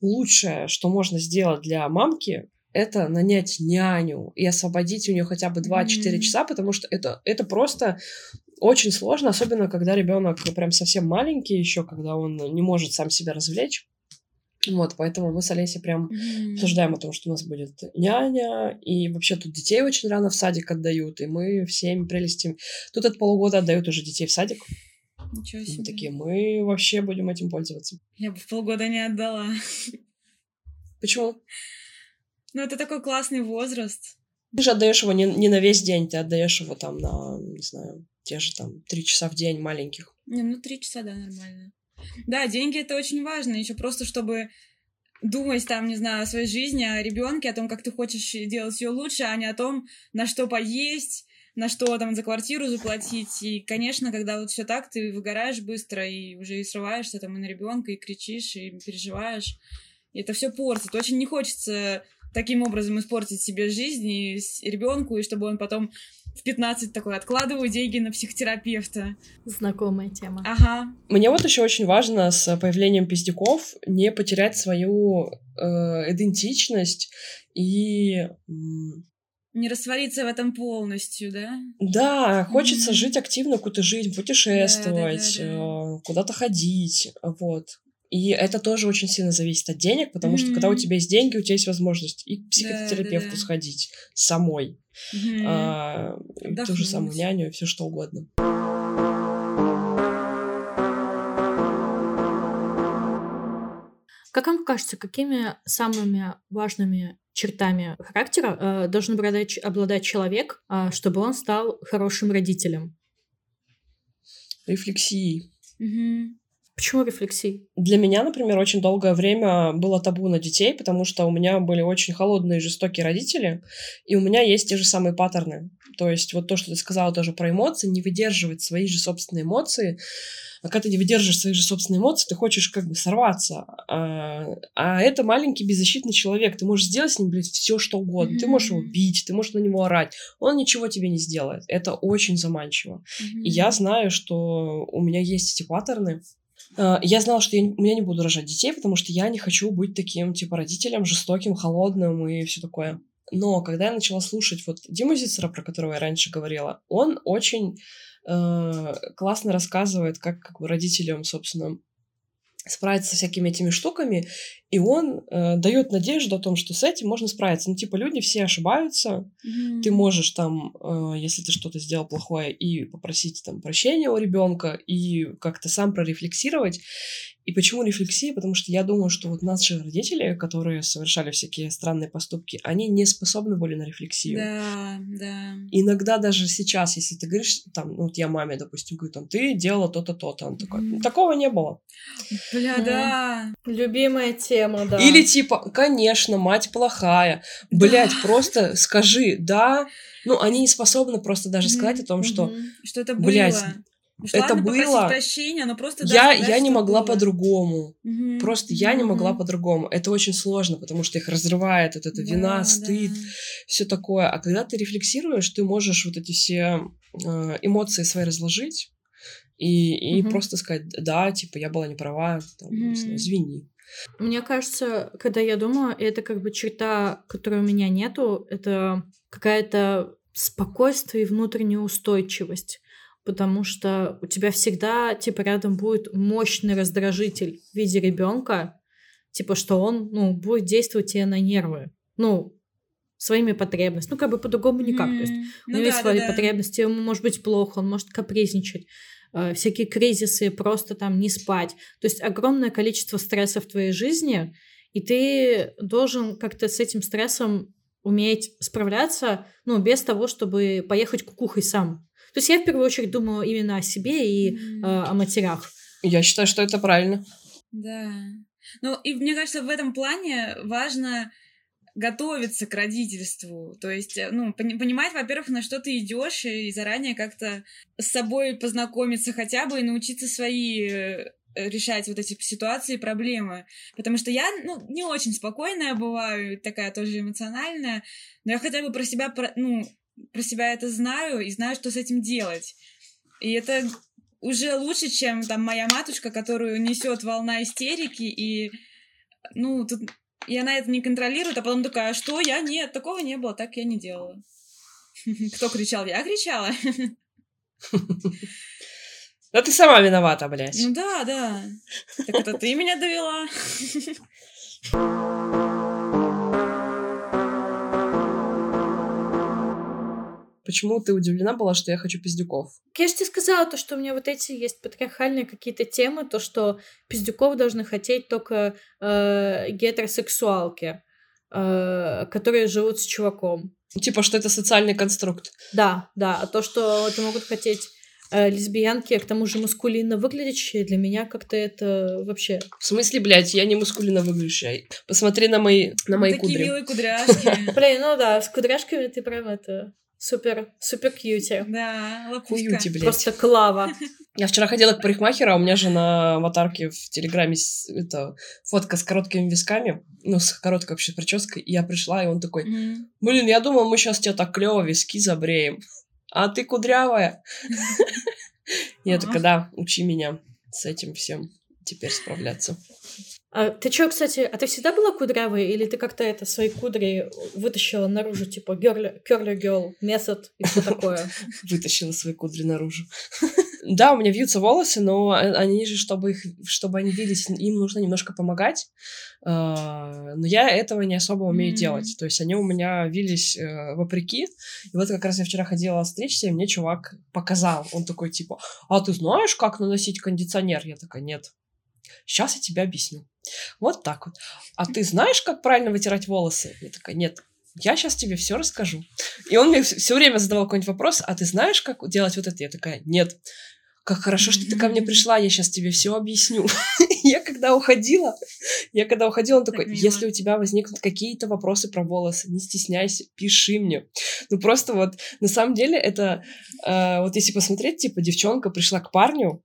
лучшее, что можно сделать для мамки, это нанять няню и освободить у нее хотя бы 2-4 mm-hmm. часа, потому что это, это просто очень сложно, особенно когда ребенок прям совсем маленький еще, когда он не может сам себя развлечь. Вот, поэтому мы с Олесей прям mm-hmm. обсуждаем о том, что у нас будет няня, и вообще тут детей очень рано в садик отдают, и мы всеми прелестями... Тут от полугода отдают уже детей в садик. Ничего себе. Мы такие, мы вообще будем этим пользоваться. Я бы в полгода не отдала. Почему? Ну, это такой классный возраст. Ты же отдаешь его не, не на весь день, ты отдаешь его там на, не знаю, те же там три часа в день маленьких. Не, ну три часа, да, нормально. Да, деньги это очень важно, еще просто чтобы думать там, не знаю, о своей жизни, о ребенке, о том, как ты хочешь делать ее лучше, а не о том, на что поесть, на что там за квартиру заплатить. И, конечно, когда вот все так, ты выгораешь быстро и уже и срываешься там и на ребенка, и кричишь, и переживаешь. И это все портит. Очень не хочется таким образом испортить себе жизнь и ребенку, и чтобы он потом в 15 такой откладываю деньги на психотерапевта. Знакомая тема. Ага. Мне вот еще очень важно с появлением пиздюков не потерять свою э, идентичность и не раствориться в этом полностью, да? Да, хочется mm-hmm. жить активно, какую-то жизнь, путешествовать, да, да, да, да. Э, куда-то ходить, вот. И это тоже очень сильно зависит от денег, потому mm-hmm. что когда у тебя есть деньги, у тебя есть возможность и к психотерапевту да, да, да. сходить самой, mm-hmm. а, ту же самую няню и все что угодно. Как вам кажется, какими самыми важными чертами характера э, должен обладать, обладать человек, э, чтобы он стал хорошим родителем? Рефлексии. Угу. Почему рефлексии? Для меня, например, очень долгое время было табу на детей, потому что у меня были очень холодные и жестокие родители, и у меня есть те же самые паттерны. То есть вот то, что ты сказала тоже про эмоции, не выдерживать свои же собственные эмоции, а когда ты не выдерживаешь свои же собственные эмоции, ты хочешь как бы сорваться. А, а это маленький беззащитный человек. Ты можешь сделать с ним, блядь, все что угодно. Mm-hmm. Ты можешь его бить, ты можешь на него орать. Он ничего тебе не сделает. Это очень заманчиво. Mm-hmm. И я знаю, что у меня есть эти паттерны, я знала, что я, меня не буду рожать детей, потому что я не хочу быть таким, типа, родителем жестоким, холодным и все такое. Но когда я начала слушать вот Диму Зицера, про которого я раньше говорила, он очень э, классно рассказывает, как, как бы родителям, собственно, справиться со всякими этими штуками, и он э, дает надежду о том, что с этим можно справиться. Ну, типа, люди все ошибаются, Мгм. ты можешь там, э, если ты что-то сделал плохое, и попросить там прощения у ребенка, и как-то сам прорефлексировать. И почему рефлексия? Потому что я думаю, что вот наши родители, которые совершали всякие странные поступки, они не способны были на рефлексию. Да, да. Иногда даже сейчас, если ты говоришь, там, ну вот я маме, допустим, говорю, там, ты делала то-то, то-то, он такой, «Ну, такого не было. Бля, Мгм. да. Любимая тема, да. Или типа, конечно, мать плохая. Блять, просто скажи, да. Ну, они не способны просто даже сказать о том, что. Что это было. Блядь, Уж это ладно попросить было. прощения, но просто я, я не могла было. по-другому. Просто я не могла по-другому. Это очень сложно, потому что их разрывает вот эта вина, Да, стыд, да. все такое. А когда ты рефлексируешь, ты можешь вот эти все э, эмоции свои разложить и, и Мгм. просто сказать, да, типа, я была не права, там, не знаю, извини. Мне кажется, когда я думаю, это как бы черта, которой у меня нету, это какая-то спокойствие и внутренняя устойчивость. Потому что у тебя всегда, типа, рядом будет мощный раздражитель в виде ребенка, типа, что он, ну, будет действовать тебе на нервы. Ну, своими потребностями. Ну, как бы по-другому никак. То есть у Ну него есть да, свои да, да. потребности, ему может быть плохо, он может капризничать, э, всякие кризисы, просто там не спать. То есть огромное количество стресса в твоей жизни, и ты должен как-то с этим стрессом уметь справляться, ну, без того, чтобы поехать кукухой сам. То есть я в первую очередь думаю именно о себе и э, Мгм. о матерях. Я считаю, что это правильно. Да. Ну, и мне кажется, в этом плане важно готовиться к родительству. То есть, э, ну, пони- понимать, во-первых, на что ты идешь, и заранее как-то с собой познакомиться хотя бы и научиться свои э, решать вот эти ситуации, проблемы. Потому что я, ну, не очень спокойная бываю, такая тоже эмоциональная, но я хотя бы про себя, про- ну, про себя это знаю и знаю, что с этим делать. И это уже лучше, чем там моя матушка, которую несет волна истерики, и ну, тут и она это не контролирует, а потом такая, «А что, я нет, такого не было, так я не делала. Кто кричал? Я кричала. Да ты сама виновата, блядь. Ну да, да. Так это ты меня довела. Почему ты удивлена была, что я хочу пиздюков? Я же тебе сказала, то, что у меня вот эти есть патриархальные какие-то темы, то, что пиздюков должны хотеть только э, гетеросексуалки, э, которые живут с чуваком. Типа, что это социальный конструкт. Да, да. А то, что это могут хотеть э, лесбиянки, к тому же маскулинно выглядящие, для меня как-то это вообще... В смысле, блядь, я не мускулинно выглядящая. Посмотри на мои, на мои Такие кудри. милые кудряшки. Блин, ну да, с кудряшками ты прям это... Супер, супер кьюти. Да, лапуська. Хуюти, блядь. Просто клава. Я вчера ходила к парикмахеру, а у меня же на аватарке в Телеграме с- это, фотка с короткими висками, ну, с короткой вообще прической. И я пришла, и он такой, блин, я думал, мы сейчас тебе так клево виски забреем. А ты кудрявая. Я такая, да, учи меня с этим всем теперь справляться. А ты чё, кстати, а ты всегда была кудрявой, или ты как-то это свои кудри вытащила наружу, типа curly girl, метод и все такое? Вытащила свои кудри наружу. Да, у меня вьются волосы, но э, они же, чтобы их, чтобы они вились, им нужно немножко помогать. А, Но я этого не особо умею М. делать. То есть они у меня вились э, вопреки. И вот как раз я вчера ходила стричься, и мне чувак показал. Он такой, типа, а ты знаешь, как наносить кондиционер? Я такая, нет. Сейчас я тебе объясню. Вот так вот. А ты знаешь, как правильно вытирать волосы? Я такая, нет. Я сейчас тебе все расскажу. И он мне все время задавал какой-нибудь вопрос, а ты знаешь, как делать вот это? Я такая, нет. Как хорошо, что ты ко мне пришла, я сейчас тебе все объясню. Я когда уходила, я когда уходила, он такой, если у тебя возникнут какие-то вопросы про волосы, не стесняйся, пиши мне. Ну просто вот, на самом деле, это, э, вот если посмотреть, типа, девчонка пришла к парню,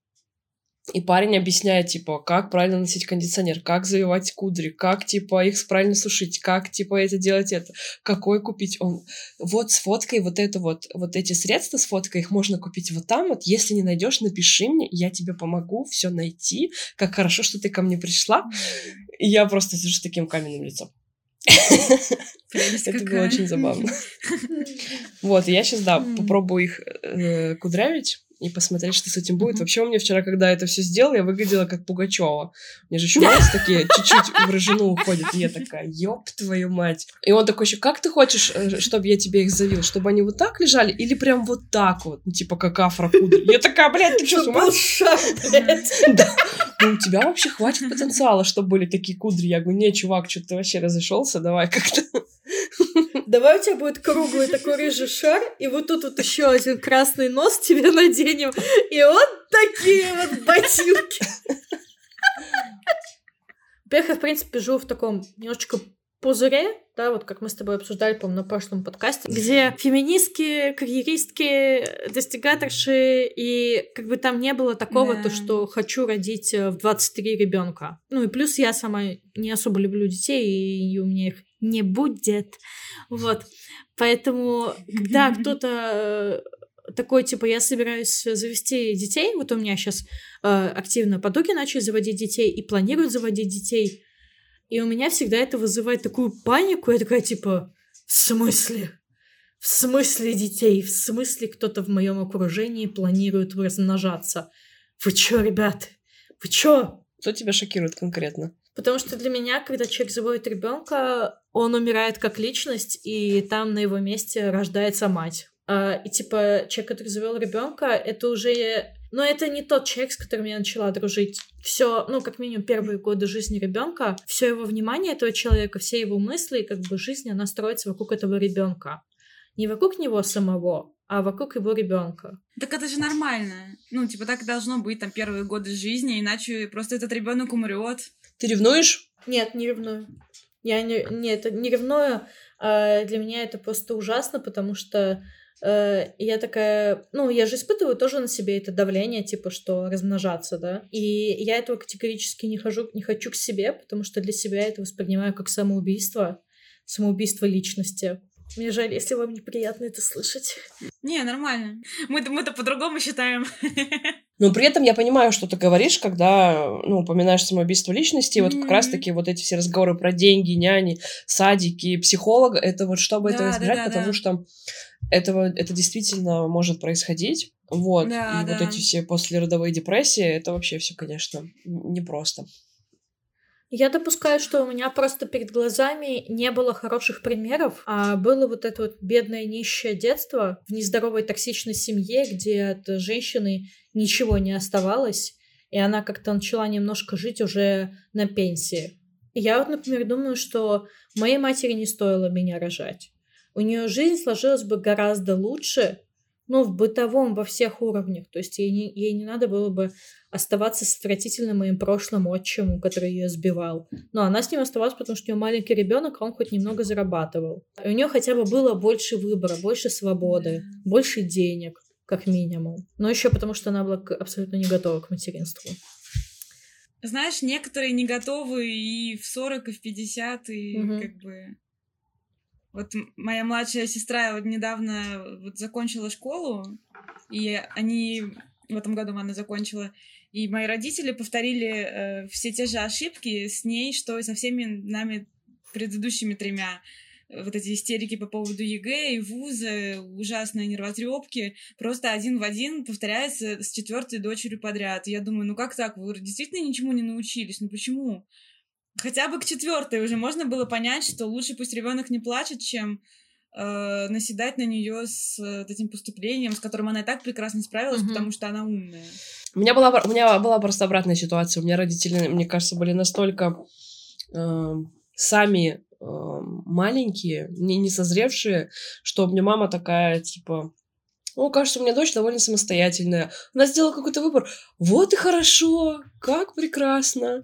и парень объясняет, типа, как правильно носить кондиционер, как завивать кудри, как, типа, их правильно сушить, как, типа, это делать это, какой купить. Он, вот с фоткой вот это вот, вот эти средства с фоткой, их можно купить вот там вот. Если не найдешь, напиши мне, я тебе помогу все найти. Как хорошо, что ты ко мне пришла. И я просто сижу с таким каменным лицом. Это было очень забавно. Вот, я сейчас, да, попробую их э, кудрявить и посмотреть, что с этим будет. Вообще, у меня вчера, когда это все сделала, я выглядела как Пугачева. У меня же еще волосы такие чуть-чуть в рыжину уходят. И я такая, ёб твою мать. И он такой еще, как ты хочешь, э, чтобы я тебе их завил? Чтобы они вот так лежали или прям вот так вот? Ну, типа, как афрокудри. Я такая, блядь, ты что, с ума? Да. Ну, у тебя вообще хватит потенциала, чтобы были такие кудри. Я говорю, не, чувак, что ты вообще разошелся, давай как-то. Давай у тебя будет круглый такой рыжий шар, и вот тут вот еще один красный нос тебе наденем, и вот такие вот ботинки. Во-первых, я, в принципе, живу в таком немножечко пузыре, да, вот как мы с тобой обсуждали, по-моему, на прошлом подкасте, где феминистки, карьеристки, достигаторши, и как бы там не было такого, Да. то, что хочу родить э, в 23 ребенка. Ну и плюс я сама не особо люблю детей, и у меня их не будет. Вот. Поэтому, когда кто-то э, такой, типа, я собираюсь завести детей, вот у меня сейчас активно подруги начали заводить детей и планируют заводить детей, и у меня всегда это вызывает такую панику, я такая, типа, в смысле? В смысле детей? В смысле кто-то в моем окружении планирует размножаться? Вы чё, ребят? Вы чё? Что тебя шокирует конкретно? Потому что для меня, когда человек заводит ребенка, он умирает как личность, и там на его месте рождается мать. А, и типа человек, который завел ребенка, это уже. Но это не тот человек, с которым я начала дружить. Все, ну, как минимум, первые годы жизни ребенка, все его внимание этого человека, все его мысли, как бы жизнь, она строится вокруг этого ребенка. Не вокруг него самого, а вокруг его ребенка. Так это же нормально. Ну, типа, так и должно быть там первые годы жизни, иначе просто этот ребенок умрет. Ты ревнуешь? Нет, не ревную. Я не, нет, не ревную. А для меня это просто ужасно, потому что э, я такая, ну, я же испытываю тоже на себе это давление, типа, что размножаться, да. И я этого категорически не хожу, не хочу к себе, потому что для себя это воспринимаю как самоубийство, самоубийство личности. Мне жаль, если вам неприятно это слышать. Не, нормально. Мы-то, мы-то по-другому считаем. Но при этом я понимаю, что ты говоришь, когда ну, упоминаешь самоубийство личности, и вот как Мгм. раз-таки вот эти все разговоры про деньги, няни, садики, психолога, это вот чтобы Да, этого да, избежать, да, потому да. что этого, это действительно может происходить. Вот. Да, и вот да. эти все послеродовые депрессии, это вообще все, конечно, непросто. Я допускаю, что у меня просто перед глазами не было хороших примеров, а было вот это вот бедное нищее детство в нездоровой токсичной семье, где от женщины ничего не оставалось, и она как-то начала немножко жить уже на пенсии. Я вот, например, думаю, что моей матери не стоило меня рожать. У нее жизнь сложилась бы гораздо лучше, ну, в бытовом, во всех уровнях. То есть ей не, ей не надо было бы оставаться с отвратительным моим прошлым отчимом, который ее сбивал. Но она с ним оставалась, потому что у нее маленький ребенок, а он хоть немного зарабатывал. И у нее хотя бы было больше выбора, больше свободы, больше денег, как минимум. Но еще потому, что она была абсолютно не готова к материнству. Знаешь, некоторые не готовы и в 40, и в 50, и Мгм. как бы... Вот моя младшая сестра вот недавно вот закончила школу, и они... В этом году она закончила. И мои родители повторили э, все те же ошибки с ней, что и со всеми нами предыдущими тремя. Э, Вот эти истерики по поводу ЕГЭ и вуза, ужасные нервотрепки, просто один в один повторяется с четвертой дочерью подряд. И я думаю, ну как так? Вы действительно ничему не научились? Ну почему? Хотя бы к четвертой уже можно было понять, что лучше пусть ребенок не плачет, чем э, наседать на нее с э, этим поступлением, с которым она и так прекрасно справилась, Мгм. потому что она умная. У меня была, у меня была просто обратная ситуация. У меня родители, мне кажется, были настолько э, сами э, маленькие, не, не созревшие, что у меня мама такая, типа, о, кажется, у меня дочь довольно самостоятельная. Она сделала какой-то выбор. Вот и хорошо, как прекрасно.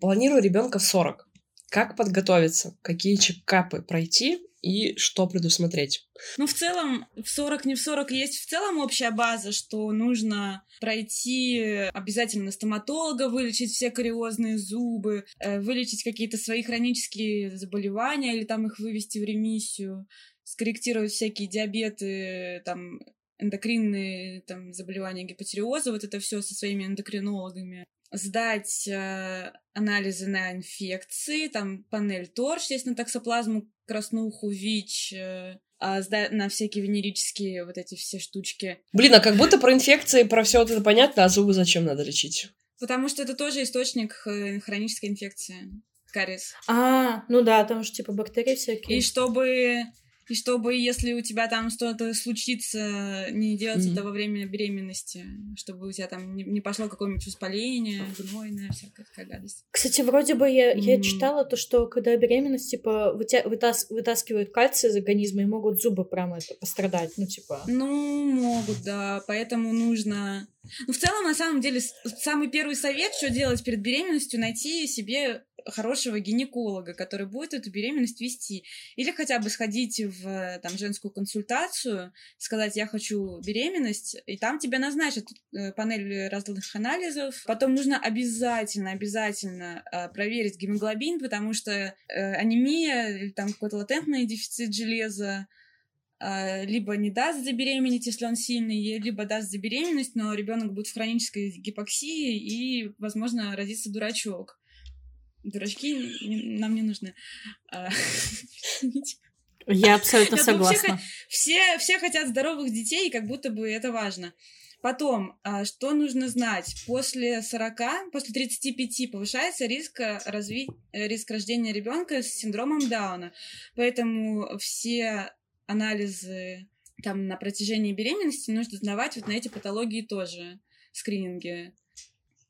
Планирую ребенка в 40. Как подготовиться? Какие чекапы пройти? И что предусмотреть? Ну, в целом, в 40, не в 40, есть в целом общая база, что нужно пройти обязательно стоматолога, вылечить все кариозные зубы, э, вылечить какие-то свои хронические заболевания или там их вывести в ремиссию, скорректировать всякие диабеты, там, эндокринные там, заболевания гипотериоза, вот это все со своими эндокринологами, сдать э, анализы на инфекции, там панель ТОРЧ, есть на токсоплазму, краснуху, ВИЧ, э, а сдать на всякие венерические вот эти все штучки. Блин, а как будто про инфекции, про все вот это понятно, а зубы зачем надо лечить? Потому что это тоже источник э, хронической инфекции. Кариес. А, ну да, там же типа бактерии всякие. И чтобы и чтобы, если у тебя там что-то случится, не делать mm-hmm. это во время беременности, чтобы у тебя там не, не пошло какое-нибудь воспаление, гнойное, всякая такая гадость. Кстати, вроде бы я, mm-hmm. я читала то, что когда беременность, типа, вытя- вытас- вытаскивают кальций из организма и могут зубы прямо это пострадать, ну, типа... Ну, могут, да, поэтому нужно... Ну, в целом, на самом деле, самый первый совет, что делать перед беременностью, найти себе хорошего гинеколога, который будет эту беременность вести. Или хотя бы сходить в там, женскую консультацию, сказать, я хочу беременность, и там тебе назначат э, панель разных анализов. Потом нужно обязательно, обязательно э, проверить гемоглобин, потому что э, анемия или там какой-то латентный дефицит железа, либо не даст забеременеть, если он сильный, либо даст забеременность, но ребенок будет в хронической гипоксии и, возможно, родится дурачок дурачки нам не нужны. А, Я абсолютно согласна. Все, все хотят здоровых детей, и как будто бы это важно. Потом, а, что нужно знать? После 40, после 35 повышается риск, разви... Э, риск рождения ребенка с синдромом Дауна. Поэтому все анализы там на протяжении беременности нужно сдавать вот на эти патологии тоже, скрининги.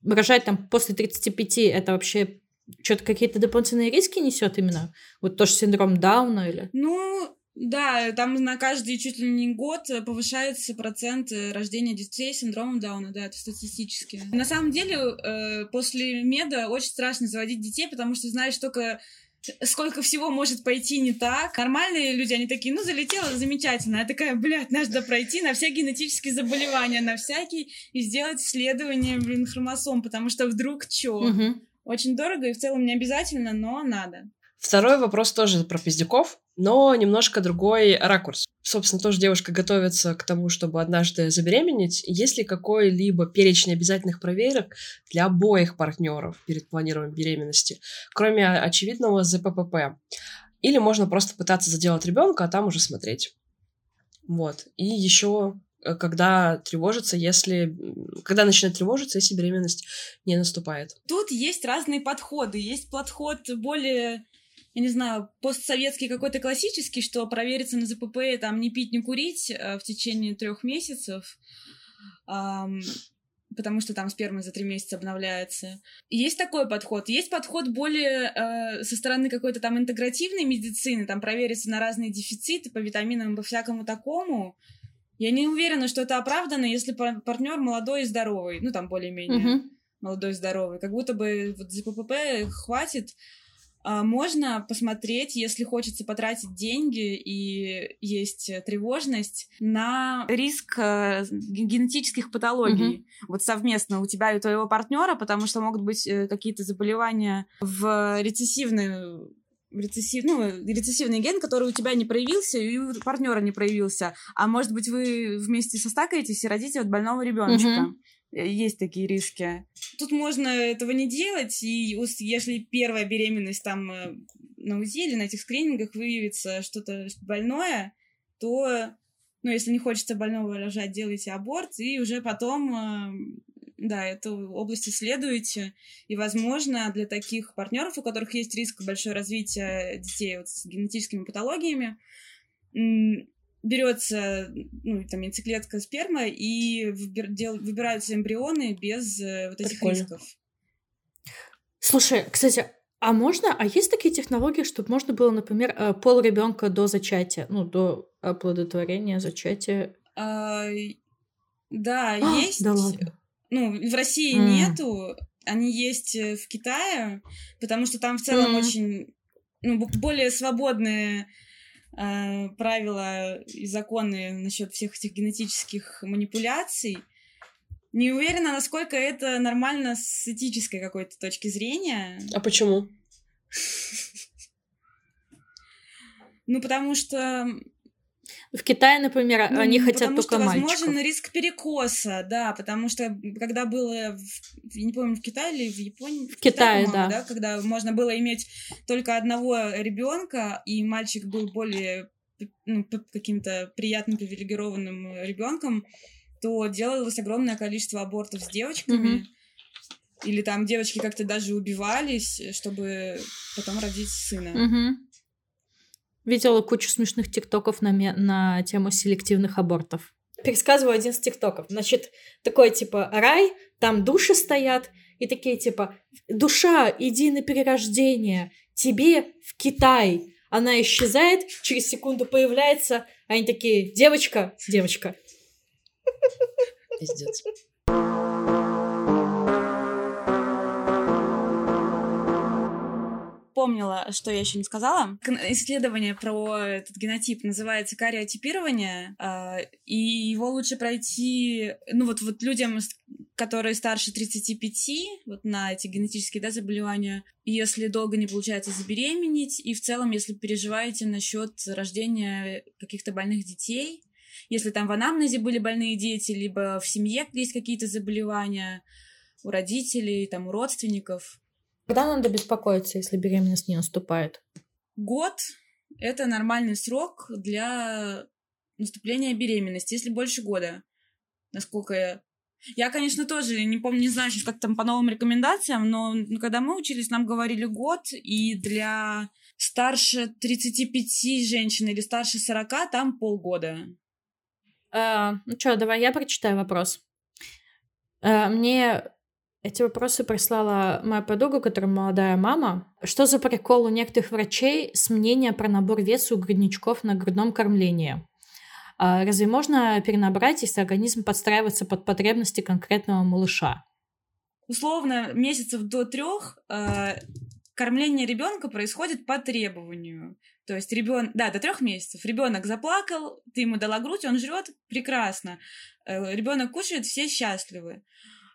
Рожать там после 35 это вообще что-то какие-то дополнительные риски несет именно? Вот тоже синдром Дауна или? Ну, да, там на каждый чуть ли не год повышается процент э, рождения детей с синдромом Дауна, да, это статистически. На самом деле, э, после меда очень страшно заводить детей, потому что знаешь только сколько всего может пойти не так. Нормальные люди, они такие, ну, залетела, замечательно. Я такая, блядь, надо пройти на все генетические заболевания, на всякие, и сделать исследование, блин, хромосом, потому что вдруг чё? Угу. Очень дорого и в целом не обязательно, но надо. Второй вопрос тоже про пиздюков, но немножко другой ракурс. Собственно, тоже девушка готовится к тому, чтобы однажды забеременеть. Есть ли какой-либо перечень обязательных проверок для обоих партнеров перед планированием беременности, кроме очевидного ЗППП? Или можно просто пытаться заделать ребенка, а там уже смотреть. Вот. И еще когда тревожится, если... Когда начинает тревожиться, если беременность не наступает. Тут есть разные подходы. Есть подход более я не знаю, постсоветский какой-то классический, что провериться на ЗПП, там, не пить, не курить э, в течение трех месяцев, потому что там сперма за три месяца обновляется. Есть такой подход. Есть подход более э, со стороны какой-то там интегративной медицины, там провериться на разные дефициты по витаминам, по всякому такому, я не уверена, что это оправдано, если партнер молодой и здоровый, ну там более-менее uh-huh. молодой и здоровый. Как будто бы вот за ППП хватит. А можно посмотреть, если хочется потратить деньги и есть тревожность, на риск э, генетических патологий. Uh-huh. Вот совместно у тебя и у твоего партнера, потому что могут быть э, какие-то заболевания в рецессивной рецессив, ну, рецессивный ген, который у тебя не проявился, и у партнера не проявился. А может быть, вы вместе состакаетесь и родите от больного ребеночка. Угу. Есть такие риски. Тут можно этого не делать, и если первая беременность там э, на УЗИ или на этих скринингах выявится что-то больное, то, ну, если не хочется больного рожать, делайте аборт, и уже потом э, да, эту область исследуете. И, возможно, для таких партнеров, у которых есть риск большое развития детей вот с генетическими патологиями, берется ну, там, яйцеклетка сперма и выбир, дел, выбираются эмбрионы без э, вот этих Прикольно. рисков. Слушай, кстати, а можно, а есть такие технологии, чтобы можно было, например, э, пол ребенка до зачатия, ну, до оплодотворения, зачатия? А, да, а, есть. Да ладно. Ну, в России mm. нету, они есть э, в Китае, потому что там в целом mm. очень, ну, более свободные э, правила и законы насчет всех этих генетических манипуляций. Не уверена, насколько это нормально с этической какой-то точки зрения. А почему? Ну, потому что В Китае, например, Ну, они хотят потому только что мальчиков. возможен риск перекоса, да, потому что когда было, в- я не помню, в Китае или в Японии, в, Китае, по-моему, да. когда можно было иметь только одного ребенка, и мальчик был более ну, каким-то приятным привилегированным ребенком, то делалось огромное количество абортов с девочками. Мгм. Или там девочки как-то даже убивались, чтобы потом родить сына. Мгм. Видела кучу смешных тиктоков на, ме- на тему селективных абортов. Пересказываю один из тиктоков. Значит, такой типа рай, там души стоят, и такие типа «Душа, иди на перерождение, тебе в Китай». Она исчезает, через секунду появляется, а они такие «Девочка, девочка». Пиздец. Помнила, что я еще не сказала. Исследование про этот генотип называется кариотипирование, а, и его лучше пройти, ну вот, вот людям, которые старше 35, вот на эти генетические да, заболевания, если долго не получается забеременеть, и в целом, если переживаете насчет рождения каких-то больных детей, если там в анамнезе были больные дети, либо в семье есть какие-то заболевания у родителей, там, у родственников, Когда надо беспокоиться, если беременность не наступает? Год — это нормальный срок для наступления беременности, если больше года, насколько я... Я, конечно, тоже не помню, не знаю как там по новым рекомендациям, но когда мы учились, нам говорили год, и для старше 35 женщин или старше 40 там полгода. А, ну что, давай я прочитаю вопрос. А, мне эти вопросы прислала моя подруга, которая молодая мама. Что за прикол у некоторых врачей с мнением про набор веса у грудничков на грудном кормлении? А, разве можно перенабрать, если организм подстраивается под потребности конкретного малыша? Условно, месяцев до трех э, кормление ребенка происходит по требованию. То есть ребенок, да, до трех месяцев. Ребенок заплакал, ты ему дала грудь, он жрет, прекрасно. ребенок кушает, все счастливы.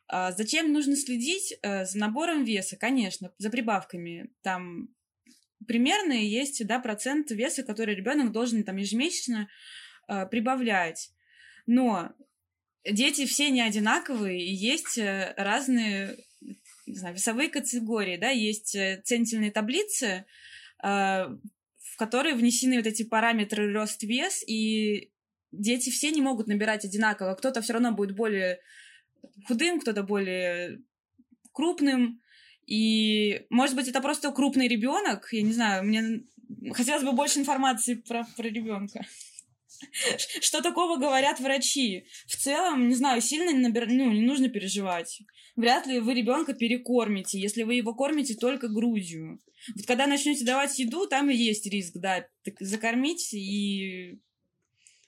Зачем нужно следить э, за набором веса? Конечно, за прибавками. Там примерно есть да, процент веса, который ребенок должен там ежемесячно э, прибавлять. Но дети все не одинаковые, и есть э, разные не знаю, весовые категории, да, есть ценительные таблицы, в которые внесены вот эти параметры рост-вес, и дети все не могут набирать одинаково. Кто-то все равно будет более худым, кто-то более крупным. И, может быть, это просто крупный ребенок. Я не знаю, мне хотелось бы больше информации про, про ребенка. Что такого говорят врачи? В целом, не знаю, сильно не, набир... ну, не нужно переживать. Вряд ли вы ребенка перекормите, если вы его кормите только грудью. Вот когда начнете давать еду, там и есть риск, да, так закормить и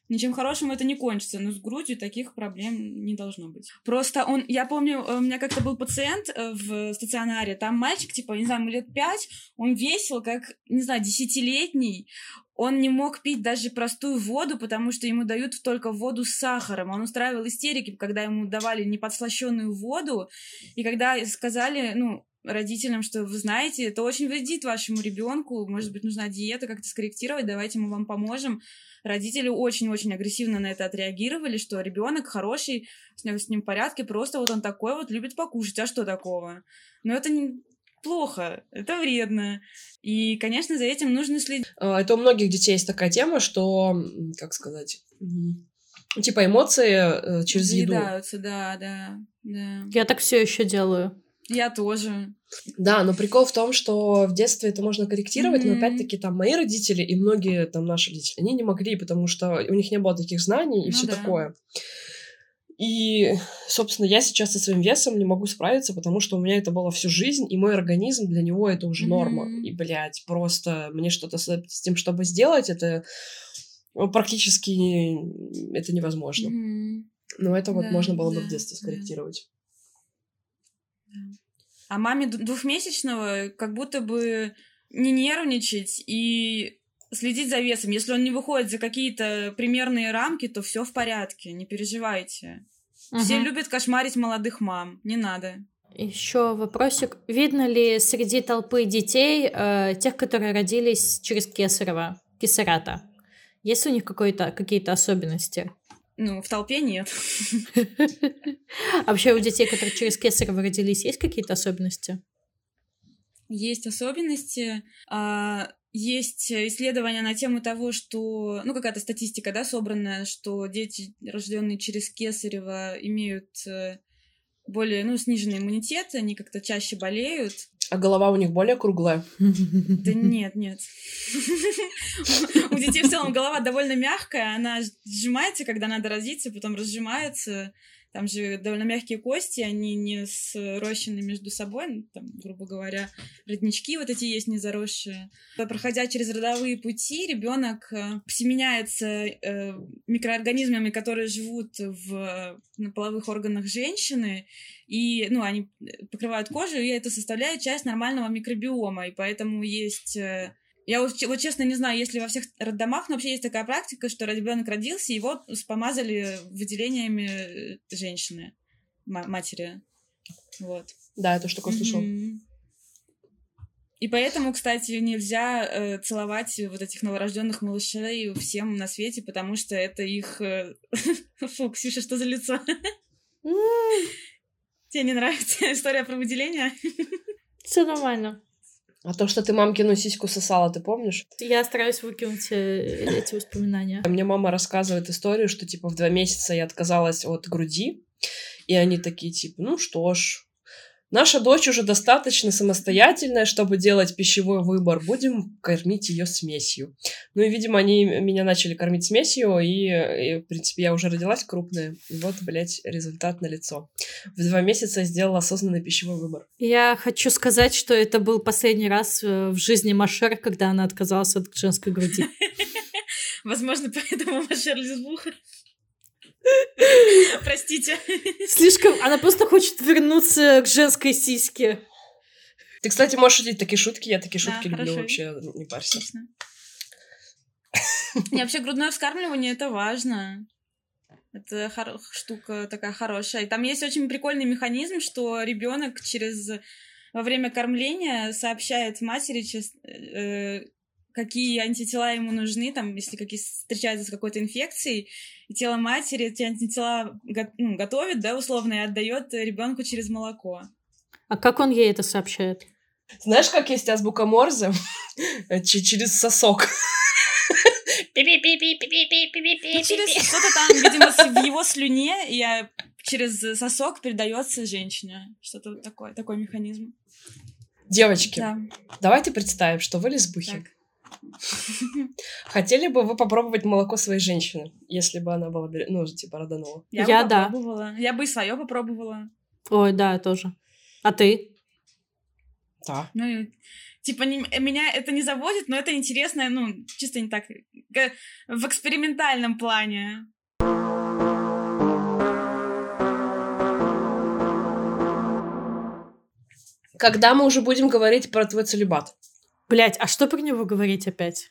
ничем хорошим это не кончится, но с грудью таких проблем не должно быть. Просто он, я помню, у меня как-то был пациент э, в стационаре, там мальчик, типа, не знаю, ему лет пять, он весил как, не знаю, десятилетний, он не мог пить даже простую воду, потому что ему дают только воду с сахаром. Он устраивал истерики, когда ему давали неподслащенную воду, и когда сказали, ну, родителям, что вы знаете, это очень вредит вашему ребенку, может быть, нужна диета, как-то скорректировать, давайте мы вам поможем. Родители очень-очень агрессивно на это отреагировали, что ребенок хороший, с ним, с ним в порядке, просто вот он такой вот любит покушать, а что такого? Но это не плохо, это вредно. И, конечно, за этим нужно следить. Это у многих детей есть такая тема, что, как сказать, типа эмоции через еду. Съедаются, да, да, да. Я так все еще делаю. Я тоже. Да, но прикол в том, что в детстве это можно корректировать, mm-hmm. но опять-таки там мои родители и многие там наши родители, они не могли, потому что у них не было таких знаний и ну, все да. такое. И, собственно, я сейчас со своим весом не могу справиться, потому что у меня это было всю жизнь, и мой организм для него это уже mm-hmm. норма. И, блядь, просто мне что-то с этим, чтобы сделать, это практически это невозможно. Mm-hmm. Но это вот да, можно было да, бы в детстве скорректировать. А маме двухмесячного как будто бы не нервничать и следить за весом. Если он не выходит за какие-то примерные рамки, то все в порядке, не переживайте. Угу. Все любят кошмарить молодых мам, не надо. Еще вопросик. Видно ли среди толпы детей э, тех, которые родились через Кесарева, Кесарата? Есть у них какие-то особенности? Ну, в толпе нет. А вообще у детей, которые через Кесарево родились, есть какие-то особенности? Есть особенности. А, есть исследования на тему того, что, ну, какая-то статистика, да, собранная, что дети, рожденные через Кесарево, имеют э, более, ну, сниженный иммунитет, они как-то чаще болеют. А голова у них более круглая? Да нет, нет. У детей в целом голова довольно мягкая, она сжимается, когда надо родиться, потом разжимается. Там же довольно мягкие кости, они не срощены между собой, ну, там, грубо говоря, роднички вот эти есть не заросшие. Проходя через родовые пути, ребенок э, всеменяется э, микроорганизмами, которые живут в, на половых органах женщины, и, ну, они покрывают кожу, и это составляет часть нормального микробиома, и поэтому есть э, я вот, вот честно не знаю, если во всех роддомах, но вообще есть такая практика, что ребенок родился, его помазали выделениями э, женщины, матери. Вот. Да, я тоже такое слышал. И поэтому, кстати, нельзя э, целовать вот этих новорожденных малышей всем на свете, потому что это их... Э... Фу, Ксюша, что за лицо? Тебе не нравится история про выделение? Все нормально. А то, что ты мамкину сиську сосала, ты помнишь? Я стараюсь выкинуть э, эти воспоминания. Мне мама рассказывает историю, что, типа, в два месяца я отказалась от груди, и они такие, типа, ну что ж, Наша дочь уже достаточно самостоятельная, чтобы делать пищевой выбор. Будем кормить ее смесью. Ну и, видимо, они меня начали кормить смесью, и, и в принципе, я уже родилась крупная. И вот, блядь, результат на лицо. В два месяца я сделала осознанный пищевой выбор. Я хочу сказать, что это был последний раз э, в жизни Машер, когда она отказалась от женской груди. Возможно, поэтому Машер лесбуха. Простите. Слишком... Она просто хочет вернуться к женской сиське. Ты, кстати, можешь шутить такие шутки. Я такие шутки да, люблю хорошо. вообще. Не парься. Отлично. Не, вообще грудное вскармливание это важно. Это хор- штука такая хорошая. И там есть очень прикольный механизм, что ребенок через во время кормления сообщает матери, э, какие антитела ему нужны, там, если какие встречаются с какой-то инфекцией, и тело матери эти антитела ну, готовит, да, условно, и отдает ребенку через молоко. А как он ей это сообщает? Знаешь, как есть азбука Морзе? Через сосок. Ну, через что-то там, видимо, в его слюне я через сосок передается женщине. Что-то такое, такой механизм. Девочки, да. давайте представим, что вы лесбухи. Так. Хотели бы вы попробовать молоко своей женщины, если бы она была, ну, типа, родонула? Я, я бы да. Попробовала. Я бы и свое попробовала. Ой, да, тоже. А ты? Да. Ну, типа, не, меня это не заводит, но это интересно, ну, чисто не так, в экспериментальном плане. Когда мы уже будем говорить про твой целебат? Блять, а что про него говорить опять?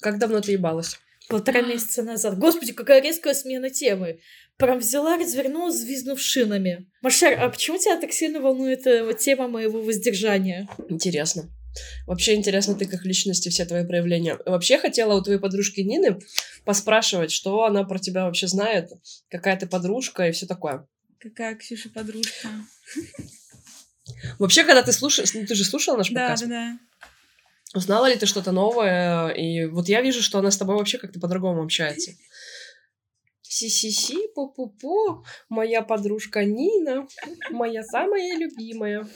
Как давно ты ебалась? Полтора месяца назад. Господи, какая резкая смена темы. Прям взяла, развернула, звизнув шинами. Машер, а почему тебя так сильно волнует э, вот тема моего воздержания? Интересно. Вообще интересно ты как личности, все твои проявления. Вообще хотела у твоей подружки Нины поспрашивать, что она про тебя вообще знает, какая ты подружка и все такое. Какая Ксюша подружка? Вообще, когда ты слушаешь, ну, ты же слушала наш да, подкаст? Да, да, да. Узнала ли ты что-то новое? И вот я вижу, что она с тобой вообще как-то по-другому общается. Си-си-си, пу-пу-пу, моя подружка Нина, моя самая любимая.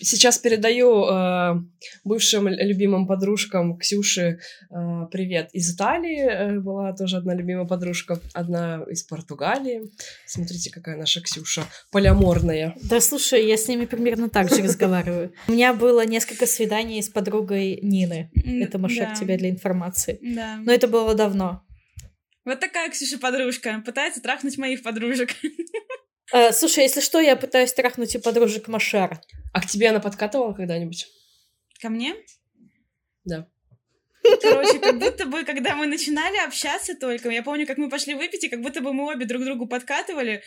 Сейчас передаю э, бывшим любимым подружкам Ксюши э, привет из Италии. Э, была тоже одна любимая подружка, одна из Португалии. Смотрите, какая наша Ксюша поляморная. Да, слушай, я с ними примерно так же разговариваю. У меня было несколько свиданий с подругой Нины. Это Машек тебе для информации. Да. Но это было давно. Вот такая Ксюша подружка. Пытается трахнуть моих подружек. Э, слушай, если что, я пытаюсь трахнуть и подружек Машер. А к тебе она подкатывала когда-нибудь? Ко мне? Да. Короче, как будто бы, когда мы начинали общаться только, я помню, как мы пошли выпить, и как будто бы мы обе друг другу подкатывали,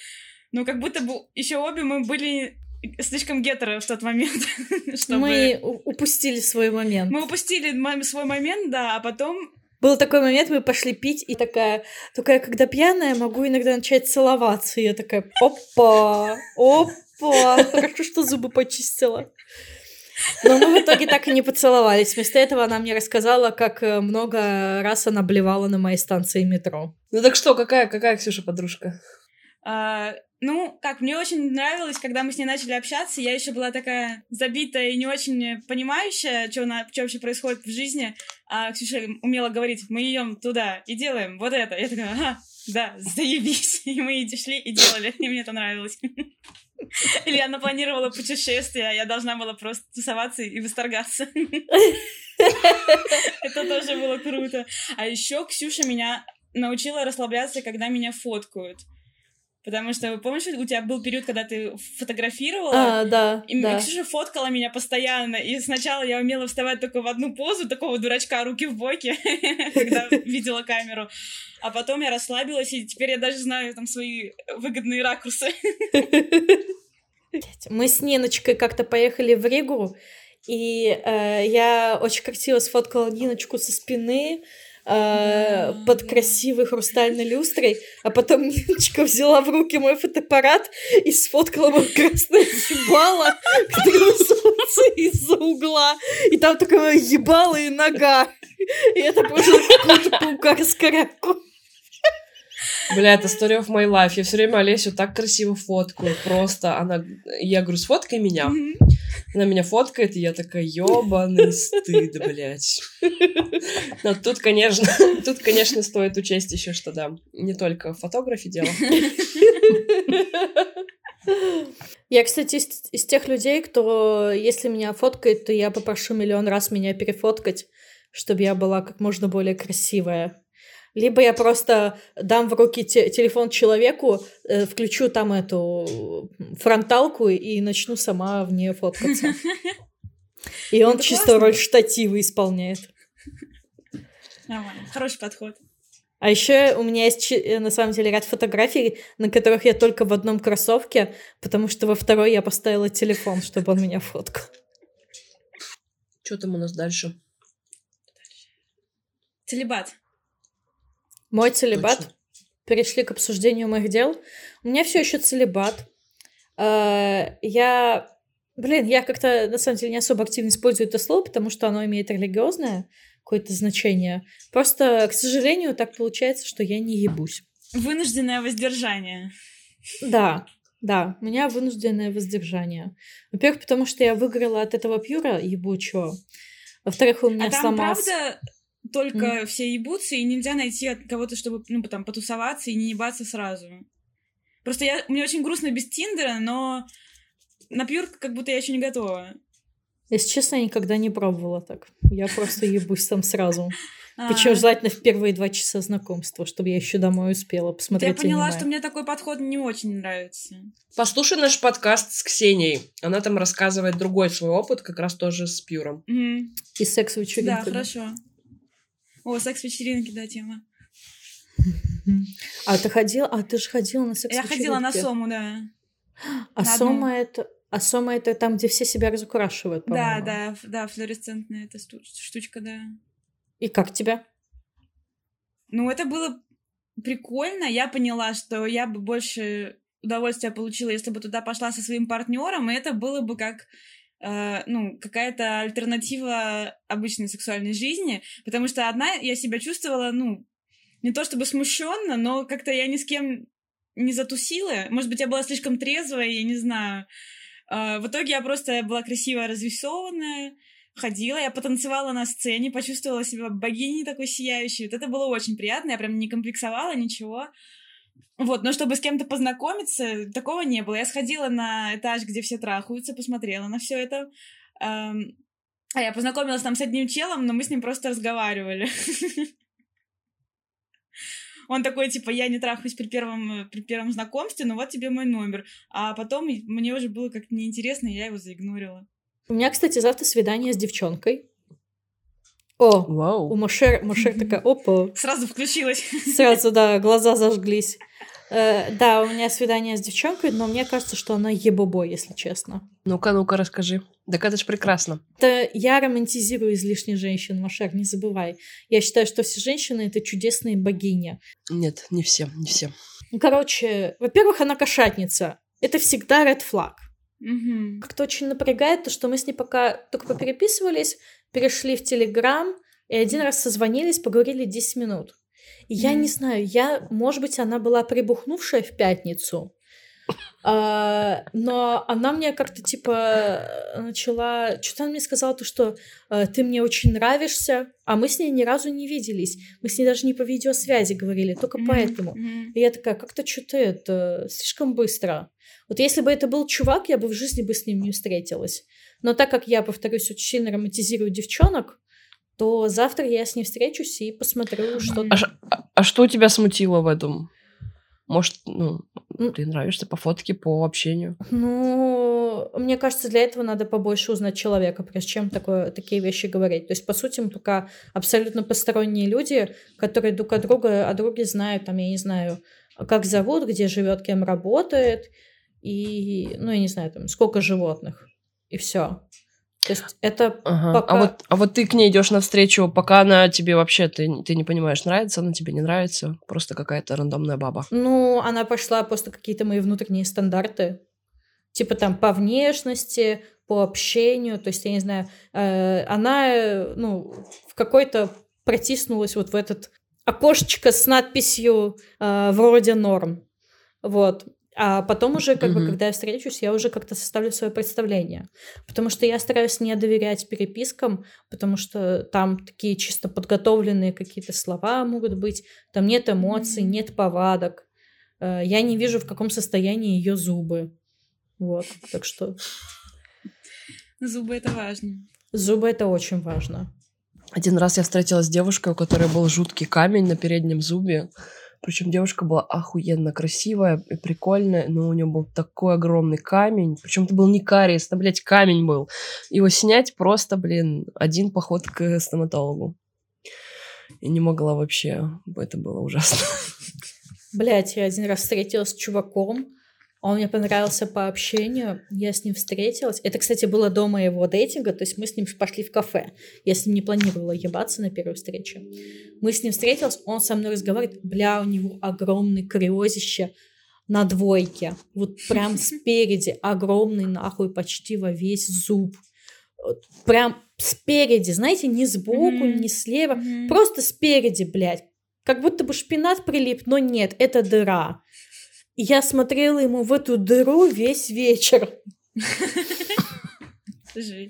но как будто бы еще обе мы были слишком гетеро в тот момент. чтобы... Мы упустили свой момент. Мы упустили свой момент, да, а потом Был такой момент, мы пошли пить, и такая, только я когда пьяная, могу иногда начать целоваться. И я такая, опа, опа, хорошо, что зубы почистила. Но мы в итоге так и не поцеловались. Вместо этого она мне рассказала, как э, много раз она блевала на моей станции метро. Ну так что, какая, какая Ксюша подружка? А, ну, как, мне очень нравилось, когда мы с ней начали общаться, я еще была такая забитая и не очень понимающая, что, на, что вообще происходит в жизни, а Ксюша умела говорить, мы идем туда и делаем вот это. Я такая, ага, да, заебись. И мы шли и делали, и мне это нравилось. Или она планировала путешествие, а я должна была просто тусоваться и восторгаться. Это тоже было круто. А еще Ксюша меня научила расслабляться, когда меня фоткают. Потому что, помнишь, у тебя был период, когда ты фотографировала? А, да, и да. Ксюша фоткала меня постоянно. И сначала я умела вставать только в одну позу, такого дурачка, руки в боки, когда видела камеру. А потом я расслабилась, и теперь я даже знаю там свои выгодные ракурсы. Мы с Ниночкой как-то поехали в Ригу, и э, я очень красиво сфоткала Ниночку со спины, э, под красивой хрустальной люстрой, а потом Ниночка взяла в руки мой фотоаппарат и сфоткала мое красное ебало, которое высунулся из-за угла. И там такое ебало нога. И это просто какой-то паука-раскоряку. Бля, это story of my life. Я все время Олесю так красиво фоткаю. Просто она... Я говорю, сфоткай меня. Она меня фоткает, и я такая, ёбаный стыд, блядь. Но тут, конечно, тут, конечно, стоит учесть еще, что да, не только фотографии дело. Я, кстати, из, из тех людей, кто, если меня фоткает, то я попрошу миллион раз меня перефоткать, чтобы я была как можно более красивая. Либо я просто дам в руки те- телефон человеку, э, включу там эту фронталку и начну сама в нее фоткаться. И он чисто роль штатива исполняет. Нормально. Хороший подход. А еще у меня есть э, на самом деле ряд фотографий, на которых я только в одном кроссовке, потому что во второй я поставила телефон, чтобы он меня фоткал. Что там у нас дальше? Целебат. Мой целебат. Точно. Перешли к обсуждению моих дел. У меня все еще целебат. Э, Я, блин, я как-то на самом деле не особо активно использую это слово, потому что оно имеет религиозное какое-то значение. Просто, к сожалению, так получается, что я не ебусь. Вынужденное воздержание. Да, да, у меня вынужденное воздержание. Во-первых, потому что я выиграла от этого пьюра ебучего. Во-вторых, у меня А там, сломался... правда, только все ебутся, и нельзя найти от кого-то, чтобы, ну, там, потусоваться и не ебаться сразу. Просто я, мне очень грустно без Тиндера, но на пьюр как будто я еще не готова. Если честно, я никогда не пробовала так. Я просто ебусь там сразу. А, Причем желательно в первые два часа знакомства, чтобы я еще домой успела Я посмотреть поняла, аниме. что мне такой подход не очень нравится. Послушай наш подкаст с Ксенией. Она там рассказывает другой свой опыт, как раз тоже с Пьюром. И секс. Да, хорошо. О, секс-вечеринки, да, тема. А ты ходил? А ты же ходила на секс Я ходила на Сому, да. А на Сома это... А Сома это там, где все себя разукрашивают, Да, по-моему. да, ф- да, флуоресцентная эта штучка, да. И как тебя? Ну, это было прикольно. Я поняла, что я бы больше удовольствия получила, если бы туда пошла со своим партнером, и это было бы как э, ну, какая-то альтернатива обычной сексуальной жизни, потому что одна я себя чувствовала, ну, не то чтобы смущенно, но как-то я ни с кем не затусила. Может быть, я была слишком трезвая, я не знаю. Э, в итоге я просто была красиво разрисованная, ходила, я потанцевала на сцене, почувствовала себя богиней такой сияющей. Вот это было очень приятно, я прям не комплексовала, ничего. Вот, но чтобы с кем-то познакомиться, такого не было. Я сходила на этаж, где все трахаются, посмотрела на все это. Эм, А я познакомилась там с одним челом, но мы с ним просто разговаривали. Он такой, типа, я не трахаюсь при первом, при первом знакомстве, но вот тебе мой номер. А потом мне уже было как-то неинтересно, и я его заигнорила. У меня, кстати, завтра свидание с девчонкой. О, у Вау. Мошер, Мошер такая, опа, Сразу включилась. сразу, да, глаза зажглись. Э, да, у меня свидание с девчонкой, но мне кажется, что она ебобой, если честно. Ну-ка, ну-ка, расскажи. Так это ж прекрасно. Это я романтизирую излишне женщин, Машер, не забывай. Я считаю, что все женщины — это чудесные богини. Нет, не все, не все. Ну, короче, во-первых, она кошатница. Это всегда red flag. Мгм. Как-то очень напрягает то, что мы с ней пока только попереписывались, перешли в Телеграм, и один раз созвонились, поговорили 10 минут. И я не знаю, я, может быть, она была прибухнувшая в пятницу, а, но она мне как-то типа начала... Что-то она мне сказала, то, что э, ты мне очень нравишься, а мы с ней ни разу не виделись. Мы с ней даже не по видеосвязи говорили, только поэтому. И я такая, как-то что-то это слишком быстро. Вот если бы это был чувак, я бы в жизни бы с ним не встретилась. Но так как я, повторюсь, очень сильно романтизирую девчонок, то завтра я с ней встречусь и посмотрю, что... А, а- а что тебя смутило в этом? Может, ну, Ну- ты нравишься по фотке, по общению? Ну, мне кажется, для этого надо побольше узнать человека, прежде чем такое, такие вещи говорить. То есть, по сути, мы пока абсолютно посторонние люди, которые друг от друга, о друге знают, там, я не знаю, как зовут, где живет, кем работает, и, ну, я не знаю, там, сколько животных, и все. То есть это Ага. Пока- А, вот, а вот ты к ней идешь навстречу, пока она тебе вообще, ты, ты не понимаешь, нравится она тебе, не нравится, просто какая-то рандомная баба. Ну, она пошла просто какие-то мои внутренние стандарты. Типа там по внешности, по общению. То есть, я не знаю, э, она, э, ну, в какой-то протиснулась вот в этот окошечко с надписью э, вроде норм. Вот. А потом уже, как бы, Мгм. когда я встречусь, я уже как-то составлю свое представление. Потому что я стараюсь не доверять перепискам, потому что там такие чисто подготовленные какие-то слова могут быть, там нет эмоций, нет повадок. Э, Я не вижу, в каком состоянии ее зубы. Вот, так что Зубы это важно. зубы это очень важно. Один раз я встретилась с девушкой, у которой был жуткий камень на переднем зубе. Причем девушка была охуенно красивая и прикольная, но у нее был такой огромный камень. Причем это был не кариес, это, блядь, камень был. Его снять просто, блин, один поход к стоматологу. И не могла вообще. Это было ужасно. Блять, я один раз встретилась с чуваком, он мне понравился по общению, я с ним встретилась. Это, кстати, было до моего дейтинга, то есть мы с ним пошли в кафе. Я с ним не планировала ебаться на первой встрече. Мы с ним встретились, он со мной разговаривает, бля, у него огромный криозище на двойке. Вот прям спереди, огромный нахуй почти во весь зуб. Прям спереди, знаете, не сбоку, Мгм. не слева. Просто спереди, блядь. Как будто бы шпинат прилип, но нет, это дыра. Я смотрела ему в эту дыру весь вечер.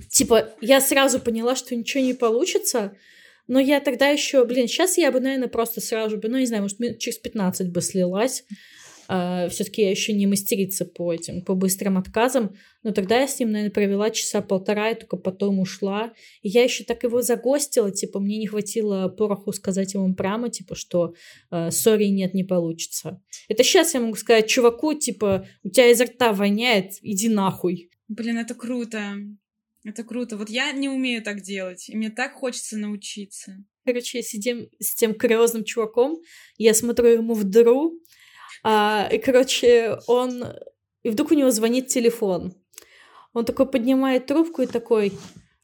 Типа, я сразу поняла, что ничего не получится, но я тогда еще, блин, сейчас я бы, наверное, просто сразу бы, ну, не знаю, может, через 15 бы слилась. Все-таки я еще не мастерица по этим, по быстрым отказам, но тогда я с ним, наверное, провела часа полтора, и только потом ушла. И я еще так его загостила, типа, мне не хватило пороху сказать ему прямо, типа, что э, сори, нет, не получится. Это сейчас я могу сказать чуваку, типа, у тебя изо рта воняет, иди нахуй. Блин, это круто. Это круто. Вот я не умею так делать, и мне так хочется научиться. Короче, сидим с тем криозным чуваком, я смотрю ему в дыру, а, и, короче, он... И вдруг у него звонит телефон. Он такой поднимает трубку и такой,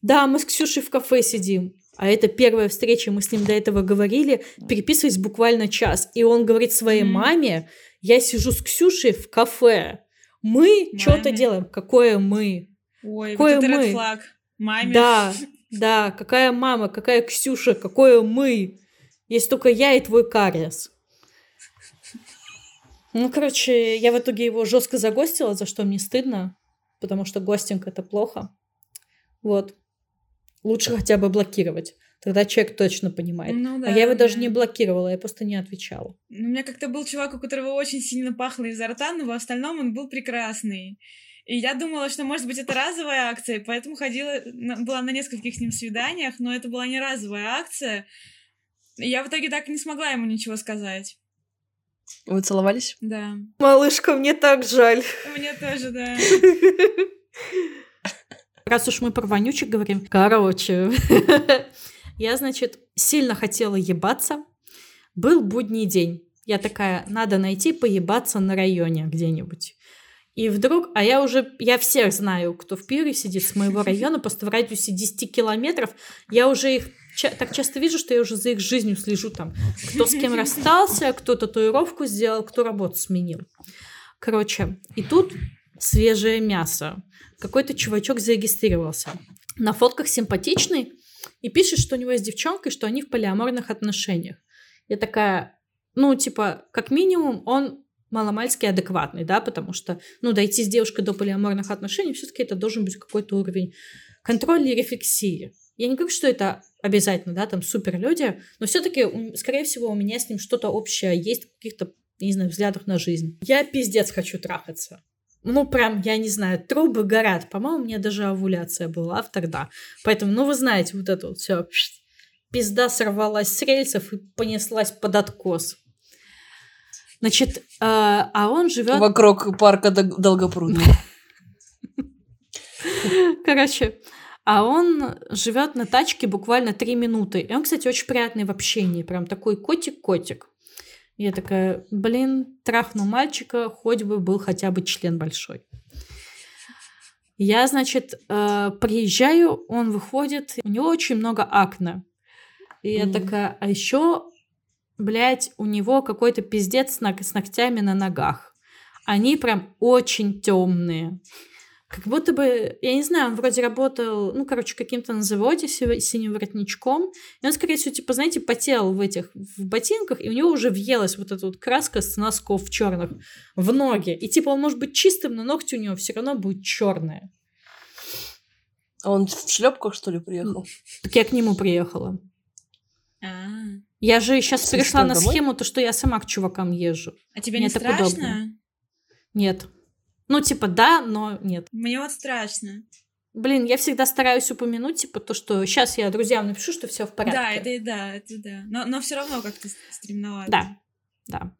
да, мы с Ксюшей в кафе сидим. А это первая встреча, мы с ним до этого говорили, переписывались буквально час. И он говорит своей Мгм. маме, я сижу с Ксюшей в кафе. Мы что-то делаем. Какое мы? Ой, Какое вот это мы? флаг. Маме. Да, да, какая мама, какая Ксюша, какое мы. Есть только я и твой кариес. Ну, короче, я в итоге его жестко загостила, за что мне стыдно, потому что гостинг это плохо. Вот. Лучше хотя бы блокировать. Тогда человек точно понимает. Ну да. а я его даже да. не блокировала, я просто не отвечала. Ну, У меня как-то был чувак, у которого очень сильно пахло изо рта, но в остальном он был прекрасный. И я думала, что, может быть, это разовая акция, поэтому ходила, была на нескольких с ним свиданиях, но это была не разовая акция. Я в итоге так и не смогла ему ничего сказать. Вы целовались? Да. Малышка, мне так жаль. Мне тоже, да. Раз уж мы про вонючек говорим. Короче, я, значит, сильно хотела ебаться. Был будний день. Я такая, надо найти поебаться на районе где-нибудь. И вдруг, а я уже, я всех знаю, кто в пире сидит с моего района, просто в радиусе 10 километров, я уже их ча- так часто вижу, что я уже за их жизнью слежу там, кто с кем расстался, кто татуировку сделал, кто работу сменил. Короче, и тут свежее мясо. Какой-то чувачок зарегистрировался. На фотках симпатичный и пишет, что у него есть девчонка и что они в полиаморных отношениях. Я такая, ну, типа, как минимум, он маломальски адекватный, да, потому что, ну, дойти с девушкой до полиаморных отношений, все-таки это должен быть какой-то уровень контроля и рефлексии. Я не говорю, что это обязательно, да, там супер люди, но все-таки, скорее всего, у меня с ним что-то общее есть в каких-то, не знаю, взглядах на жизнь. Я пиздец хочу трахаться. Ну, прям, я не знаю, трубы горят. По-моему, у меня даже овуляция была тогда. Поэтому, ну, вы знаете, вот это вот все. Пизда сорвалась с рельсов и понеслась под откос. Значит, э, а он живет... Вокруг парка Долгопрудный. Короче, а он живет на тачке буквально три минуты. И он, кстати, очень приятный в общении. Прям такой котик-котик. Я такая, блин, трахну мальчика, хоть бы был хотя бы член большой. Я, значит, э, приезжаю, он выходит, у него очень много акне. И mm-hmm. я такая, а еще, блядь, у него какой-то пиздец с ногтями на ногах. Они прям очень темные. Как будто бы, я не знаю, он вроде работал, ну, короче, каким-то на заводе с синим воротничком. И он, скорее всего, типа, знаете, потел в этих, в ботинках, и у него уже въелась вот эта вот краска с носков черных в ноги. И, типа, он может быть чистым, но ногти у него все равно будут черные. А он в шлепках, что ли, приехал? Так я к нему приехала. А-а-а. Я же сейчас перешла на домой? схему, то, что я сама к чувакам езжу. А тебе Мне не страшно? Удобно. Нет. Ну, типа, да, но нет. Мне вот страшно. Блин, я всегда стараюсь упомянуть, типа, то, что сейчас я друзьям напишу, что все в порядке. Да, это да, это да. Но, но все равно как-то стремновато. Да, да.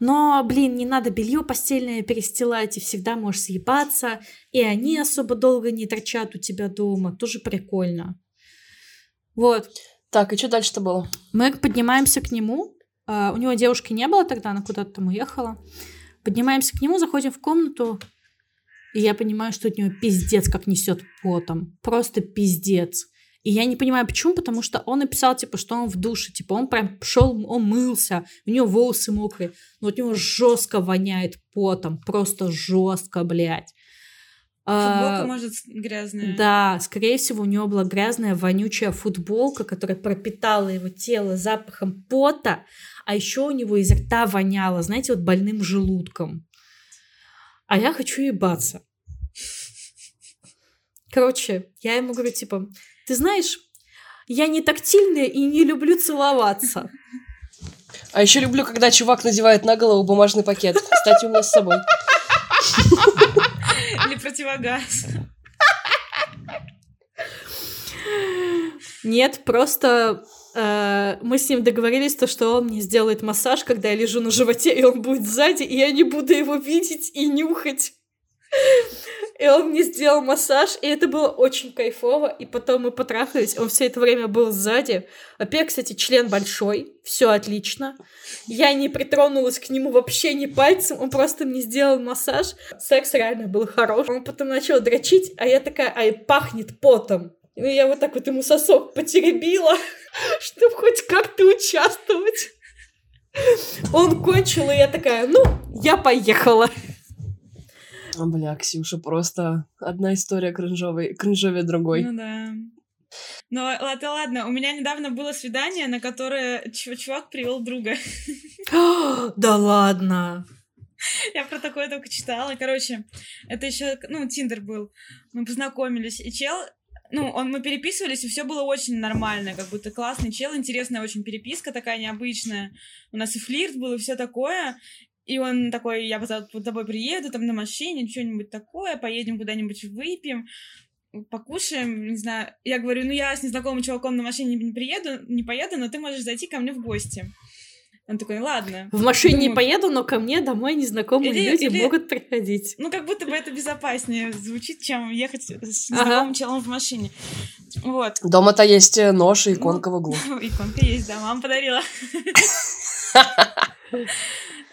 Но, блин, не надо белье постельное перестилать, и всегда можешь съебаться, и они особо долго не торчат у тебя дома. Тоже прикольно. Вот. Так, и что дальше-то было? Мы поднимаемся к нему. Uh, у него девушки не было тогда, она куда-то там уехала. Поднимаемся к нему, заходим в комнату, и я понимаю, что от него пиздец как несет потом. Просто пиздец. И я не понимаю, почему, потому что он написал, типа, что он в душе, типа, он прям шел, он мылся, у него волосы мокрые, но от него жестко воняет потом, просто жестко, блядь. Футболка, а, может, грязная. Да, скорее всего, у него была грязная, вонючая футболка, которая пропитала его тело запахом пота, а еще у него изо рта воняло, знаете, вот больным желудком а я хочу ебаться. Короче, я ему говорю, типа, ты знаешь, я не тактильная и не люблю целоваться. А еще люблю, когда чувак надевает на голову бумажный пакет. Кстати, у меня с собой. Или противогаз. Нет, просто э, мы с ним договорились, то, что он мне сделает массаж, когда я лежу на животе, и он будет сзади, и я не буду его видеть и нюхать. И он мне сделал массаж, и это было очень кайфово. И потом мы потрахались, он все это время был сзади. Во-первых, кстати, член большой, все отлично. Я не притронулась к нему вообще ни пальцем, он просто мне сделал массаж. Секс реально был хорош. Он потом начал дрочить, а я такая, а и пахнет потом. И я вот так вот ему сосок потеребила, чтобы хоть как-то участвовать. Он кончил, и я такая, ну, я поехала. Бля, Ксюша, просто одна история кринжовой, кринжовее другой. Ну да. Ну, ладно, ладно, у меня недавно было свидание, на которое чувак привел друга. Да ладно. Я про такое только читала. Короче, это еще, ну, Тиндер был. Мы познакомились, и чел ну, он, мы переписывались, и все было очень нормально, как будто классный чел, интересная очень переписка такая необычная. У нас и флирт был, и все такое. И он такой, я за тобой приеду, там на машине, что-нибудь такое, поедем куда-нибудь выпьем, покушаем, не знаю. Я говорю, ну я с незнакомым чуваком на машине не приеду, не поеду, но ты можешь зайти ко мне в гости. Он такой, ладно. В машине Думаю, не поеду, но ко мне домой незнакомые или, люди или... могут приходить. Ну, как будто бы это безопаснее звучит, чем ехать с незнакомым ага. челом в машине. Вот. Дома-то есть э, нож и иконка ну, в углу. Иконка есть, да, мама подарила.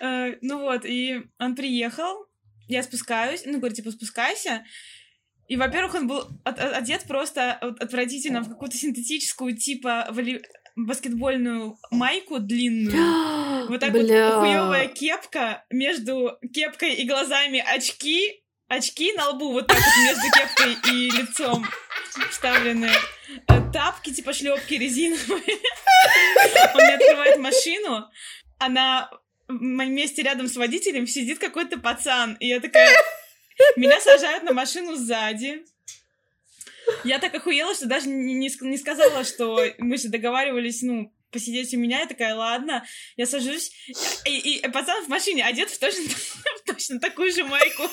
Э, ну вот, и он приехал, я спускаюсь, ну, говорю, типа, спускайся. И, во-первых, он был одет просто отвратительно в какую-то синтетическую, типа, воли... баскетбольную майку длинную. вот так Бля. вот хуевая кепка, между кепкой и глазами очки, очки на лбу вот так вот между кепкой и лицом вставлены. Э, тапки, типа шлепки резиновые. Он мне открывает машину, а на месте рядом с водителем сидит какой-то пацан. И я такая... Меня сажают на машину сзади. Я так охуела, что даже не, не, не сказала, что мы же договаривались, ну, посидеть у меня. Я такая, ладно, я сажусь. И, и пацан в машине одет в точно, в точно такую же майку.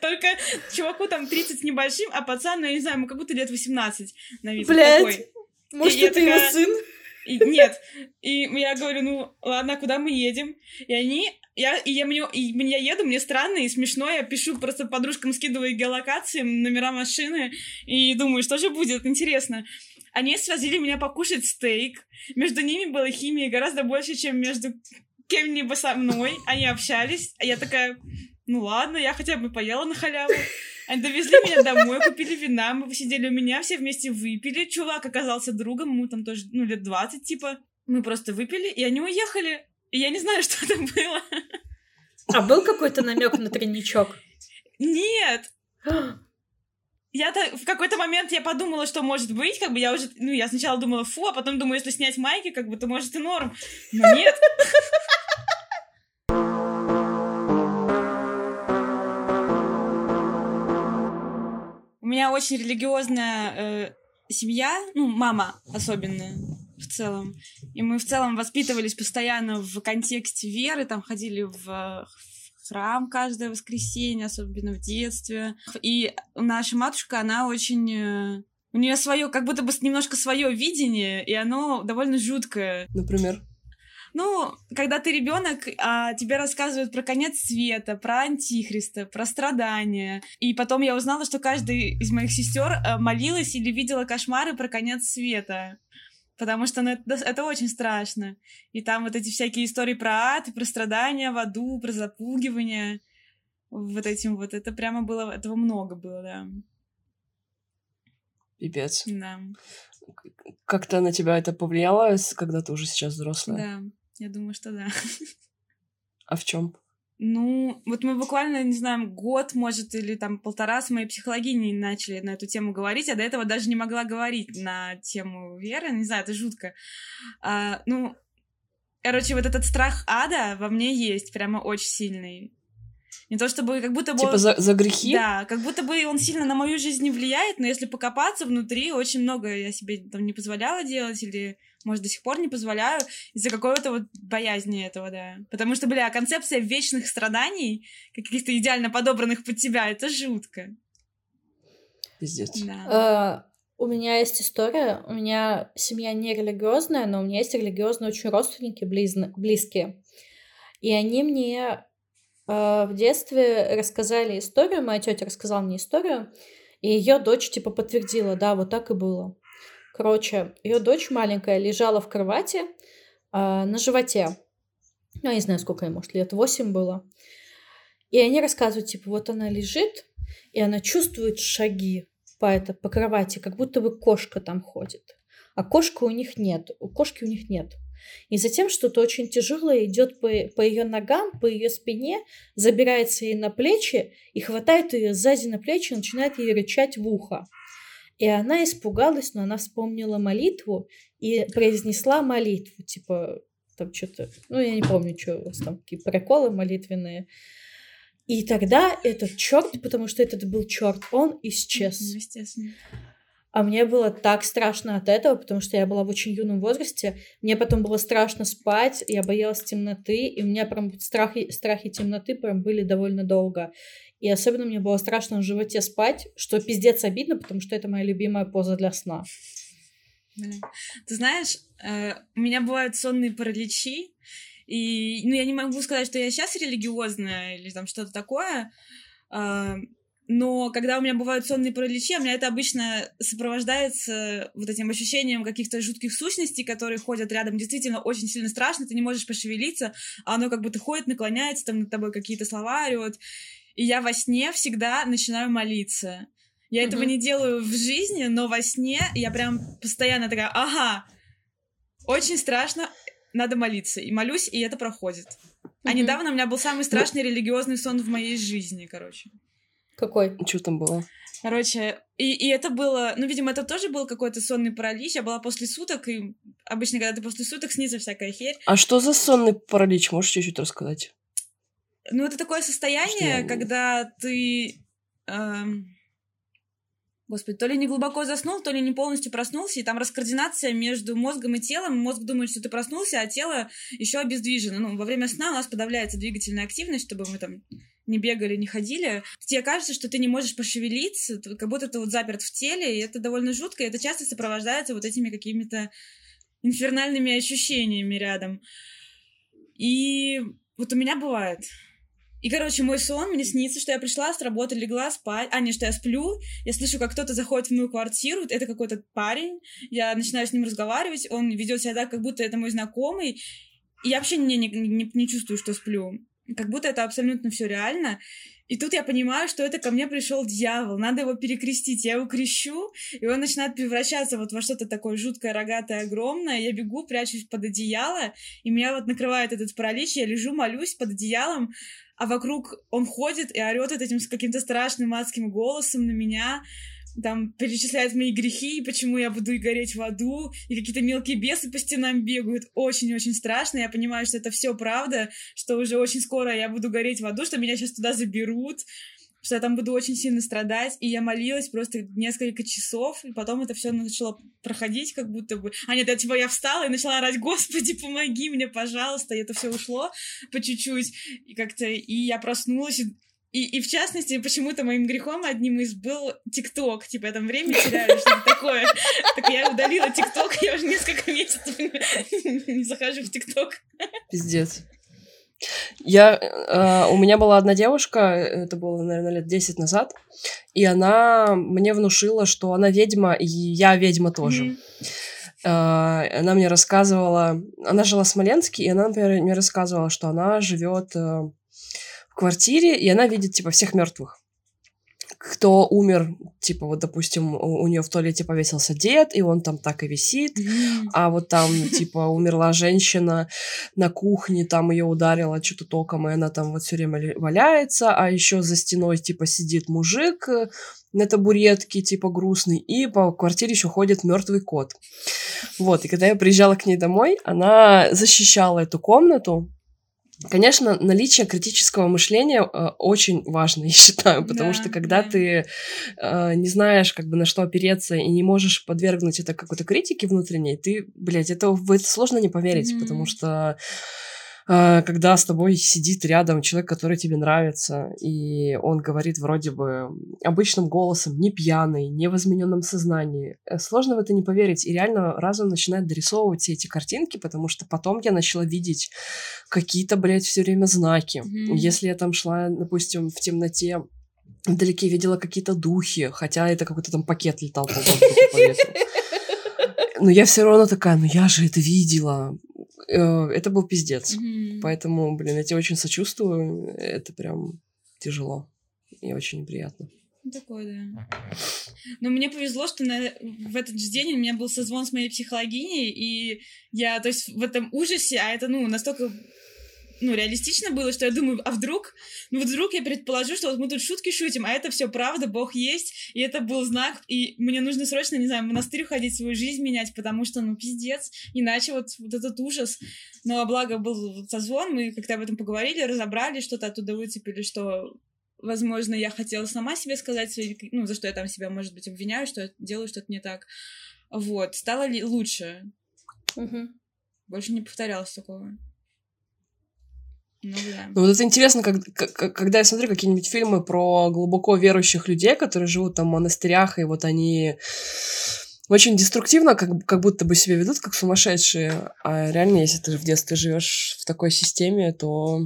Только чуваку там 30 с небольшим, а пацан, ну, я не знаю, ему как будто лет 18 на вид. Блядь, такой. может, и это его сын? И, нет. И я говорю, ну, ладно, куда мы едем? И они... Я, и я, мне, и я еду, мне странно и смешно, я пишу просто подружкам, скидываю геолокации, номера машины, и думаю, что же будет, интересно. Они свозили меня покушать стейк. Между ними была химия гораздо больше, чем между кем-либо со мной. Они общались, а я такая, ну ладно, я хотя бы поела на халяву. Они довезли меня домой, купили вина, мы посидели у меня, все вместе выпили. Чувак оказался другом, ему там тоже, ну, лет 20, типа. Мы просто выпили, и они уехали. И я не знаю, что это было. А был какой-то намек на тройничок? Нет. я в какой-то момент я подумала, что может быть, как бы я уже, ну, я сначала думала, фу, а потом думаю, если снять майки, как бы, то может и норм. Но нет. У меня очень религиозная э, семья, ну, мама особенно в целом. И мы в целом воспитывались постоянно в контексте веры, там ходили в, храм каждое воскресенье, особенно в детстве. И наша матушка, она очень... Э, у нее свое, как будто бы немножко свое видение, и оно довольно жуткое. Например? Ну, когда ты ребенок, а тебе рассказывают про конец света, про антихриста, про страдания. И потом я узнала, что каждый из моих сестер э, молилась или видела кошмары про конец света. Потому что ну, это, это очень страшно. И там вот эти всякие истории про ад, про страдания в аду, про запугивание. Вот этим вот. Это прямо было... Этого много было, да. Пипец. Да. Как-то на тебя это повлияло, когда ты уже сейчас взрослая? Да. Я думаю, что да. А в чем? Ну, вот мы буквально, не знаю, год, может, или там полтора с моей психологиней начали на эту тему говорить, а до этого даже не могла говорить на тему веры. Не знаю, это жутко. А, ну, короче, вот этот страх ада во мне есть, прямо очень сильный. Не то чтобы как будто бы... Типа за, за грехи? Да, как будто бы он сильно на мою жизнь не влияет, но если покопаться внутри, очень много я себе там не позволяла делать или, может, до сих пор не позволяю из-за какого-то вот боязни этого, да. Потому что, бля, концепция вечных страданий, каких-то идеально подобранных под тебя, это жутко. Пиздец. Да. Uh... У меня есть история. У меня семья не религиозная, но у меня есть религиозные очень родственники близ... близкие. И они мне а, в детстве рассказали историю, моя тетя рассказала мне историю, и ее дочь типа подтвердила, да, вот так и было. Короче, ее дочь маленькая лежала в кровати э, на животе. Ну, я не знаю, сколько ей, может, лет восемь было. И они рассказывают, типа, вот она лежит, и она чувствует шаги по, это, по кровати, как будто бы кошка там ходит. А кошка у них нет, у кошки у них нет. И затем что-то очень тяжелое идет по, по ее ногам, по ее спине, забирается ей на плечи и хватает ее сзади на плечи и начинает ей рычать в ухо. И она испугалась, но она вспомнила молитву и произнесла молитву, типа, там что-то, ну, я не помню, что у вас там, какие приколы молитвенные. И тогда этот черт, потому что этот был черт, он исчез. Естественно. А мне было так страшно от этого, потому что я была в очень юном возрасте. Мне потом было страшно спать, я боялась темноты, и у меня прям страхи, страхи темноты прям были довольно долго. И особенно мне было страшно в животе спать, что пиздец обидно, потому что это моя любимая поза для сна. Ты знаешь, э, у меня бывают сонные параличи, и ну, я не могу сказать, что я сейчас религиозная или там что-то такое, э, но когда у меня бывают сонные параличи, у меня это обычно сопровождается вот этим ощущением каких-то жутких сущностей, которые ходят рядом. Действительно, очень сильно страшно, ты не можешь пошевелиться, а оно как будто ходит, наклоняется, там над тобой какие-то слова орет. И я во сне всегда начинаю молиться. Я mm-hmm. этого не делаю в жизни, но во сне я прям постоянно такая, ага, очень страшно, надо молиться. И молюсь, и это проходит. Mm-hmm. А недавно у меня был самый страшный религиозный сон в моей жизни, короче. Какой? Что там было? Короче, и, и это было, ну, видимо, это тоже был какой-то сонный паралич. Я была после суток, и обычно, когда ты после суток, снится всякая херь. А что за сонный паралич? Можешь чуть-чуть рассказать? Ну, это такое состояние, что? когда ты... Эм... Господи, то ли не глубоко заснул, то ли не полностью проснулся, и там раскоординация между мозгом и телом. Мозг думает, что ты проснулся, а тело еще обездвижено. Ну, во время сна у нас подавляется двигательная активность, чтобы мы там не бегали, не ходили, тебе кажется, что ты не можешь пошевелиться, как будто ты вот заперт в теле, и это довольно жутко, и это часто сопровождается вот этими какими-то инфернальными ощущениями рядом. И вот у меня бывает. И, короче, мой сон, мне снится, что я пришла с работы, легла спать. А, не, что я сплю, я слышу, как кто-то заходит в мою квартиру, это какой-то парень, я начинаю с ним разговаривать, он ведет себя так, как будто это мой знакомый, и я вообще не, не, не, не чувствую, что сплю как будто это абсолютно все реально. И тут я понимаю, что это ко мне пришел дьявол, надо его перекрестить. Я его крещу, и он начинает превращаться вот во что-то такое жуткое, рогатое, огромное. Я бегу, прячусь под одеяло, и меня вот накрывает этот паралич, я лежу, молюсь под одеялом, а вокруг он ходит и орет этим с каким-то страшным адским голосом на меня там перечисляет мои грехи, и почему я буду и гореть в аду, и какие-то мелкие бесы по стенам бегают. Очень-очень страшно. Я понимаю, что это все правда, что уже очень скоро я буду гореть в аду, что меня сейчас туда заберут, что я там буду очень сильно страдать. И я молилась просто несколько часов, и потом это все начало проходить, как будто бы. А нет, я типа я встала и начала орать: Господи, помоги мне, пожалуйста. И это все ушло по чуть-чуть. И как-то и я проснулась, и, и в частности, почему-то моим грехом одним из был ТикТок. Типа, я там время теряю, что-то такое. Так я удалила ТикТок, я уже несколько месяцев не захожу в ТикТок. Пиздец. Я, э, у меня была одна девушка, это было, наверное, лет 10 назад, и она мне внушила, что она ведьма, и я ведьма тоже. Mm-hmm. Э, она мне рассказывала, она жила в Смоленске, и она, например, мне рассказывала, что она живет э, квартире, и она видит, типа, всех мертвых. Кто умер, типа, вот, допустим, у, у нее в туалете повесился дед, и он там так и висит, mm-hmm. а вот там, типа, умерла женщина на кухне, там ее ударило что-то током, и она там вот все время валяется, а еще за стеной, типа, сидит мужик э, на табуретке, типа, грустный, и по квартире еще ходит мертвый кот. Вот, и когда я приезжала к ней домой, она защищала эту комнату, Конечно, наличие критического мышления э, очень важно, я считаю, потому да, что когда да. ты э, не знаешь, как бы на что опереться и не можешь подвергнуть это какой-то критике внутренней, ты, блядь, это в это сложно не поверить, mm-hmm. потому что когда с тобой сидит рядом человек, который тебе нравится, и он говорит вроде бы обычным голосом, не пьяный, не в измененном сознании. Э, сложно в это не поверить. И реально разум начинает дорисовывать все эти картинки, потому что потом я начала видеть какие-то, блядь, все время знаки. Mm-hmm. Если я там шла, допустим, в темноте, вдалеке видела какие-то духи, хотя это какой-то там пакет летал по воздуху. Но я все равно такая, ну я же это видела. Э, это был пиздец. Mm-hmm. Поэтому, блин, я тебе очень сочувствую. Это прям тяжело и очень неприятно. Такое, да. Но мне повезло, что на, в этот же день у меня был созвон с моей психологиней, и я, то есть, в этом ужасе, а это, ну, настолько ну, реалистично было, что я думаю, а вдруг, ну, вот вдруг я предположу, что вот мы тут шутки шутим, а это все правда, Бог есть, и это был знак, и мне нужно срочно, не знаю, в монастырь уходить, свою жизнь менять, потому что, ну, пиздец, иначе вот, вот этот ужас. Но благо был созвон, мы как-то об этом поговорили, разобрали, что-то оттуда выцепили, что возможно, я хотела сама себе сказать, свои, ну, за что я там себя, может быть, обвиняю, что я делаю что-то не так. Вот, стало ли лучше? Угу. Больше не повторялось такого. Ну, да. ну вот это интересно, как, как, когда я смотрю какие-нибудь фильмы про глубоко верующих людей, которые живут там в монастырях, и вот они очень деструктивно, как, как будто бы себя ведут как сумасшедшие. А реально, если ты в детстве живешь в такой системе, то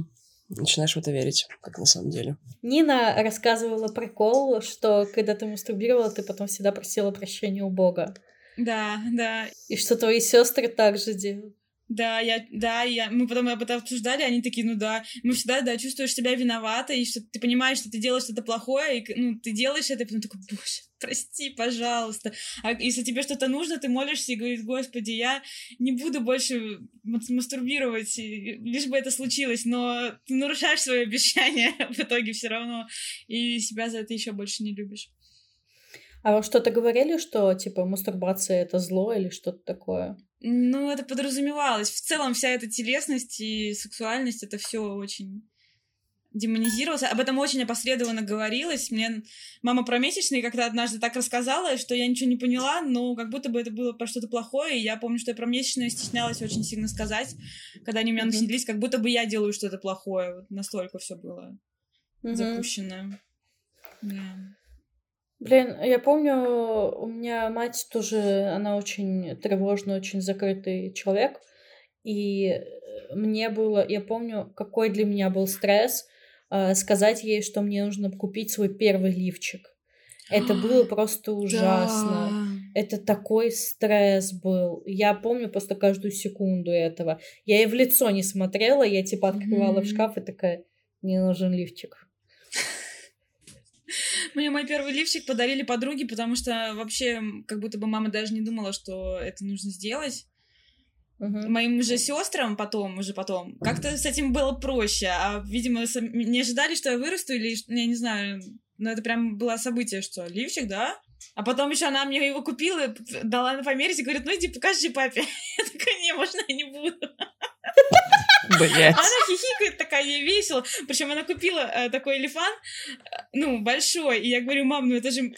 начинаешь в это верить, как на самом деле. Нина рассказывала прикол, что когда ты мастурбировала, ты потом всегда просила прощения у Бога. Да, да. И что твои сестры также делают. Да, я, да, я, мы потом об этом обсуждали, они такие, ну да, мы всегда, да, чувствуешь себя виноватой, и что ты понимаешь, что ты делаешь что-то плохое, и, ну, ты делаешь это, и потом такой, боже, прости, пожалуйста. А если тебе что-то нужно, ты молишься и говоришь, господи, я не буду больше мастурбировать, лишь бы это случилось, но ты нарушаешь свое обещание в итоге все равно, и себя за это еще больше не любишь. А вы что-то говорили, что, типа, мастурбация — это зло или что-то такое? Ну, это подразумевалось. В целом вся эта телесность и сексуальность, это все очень демонизировалось. Об этом очень опосредованно говорилось. Мне мама про месячные как-то однажды так рассказала, что я ничего не поняла, но как будто бы это было про что-то плохое. И я помню, что я про месячные стеснялась очень сильно сказать, когда они у меня mm-hmm. начались, как будто бы я делаю что-то плохое. Вот настолько все было mm-hmm. запущено. Да. Блин, я помню, у меня мать тоже, она очень тревожный, очень закрытый человек. И мне было, я помню, какой для меня был стресс э, сказать ей, что мне нужно купить свой первый лифчик. Это было просто ужасно. Да. Это такой стресс был. Я помню просто каждую секунду этого. Я ей в лицо не смотрела, я типа открывала mm-hmm. в шкаф и такая, мне нужен лифчик. Мне мой первый лифчик подарили подруги, потому что вообще как будто бы мама даже не думала, что это нужно сделать. Uh-huh. Моим же сестрам потом, уже потом, как-то с этим было проще. А, видимо, не ожидали, что я вырасту, или я не знаю. Но это прям было событие, что лифчик, да? А потом еще она мне его купила, дала на померить и говорит, ну иди покажи папе. Я такая, не, можно я не буду. Блять. Она хихикает такая, ей весело. Причем она купила э, такой элефант, э, ну, большой. И я говорю, мам, ну это же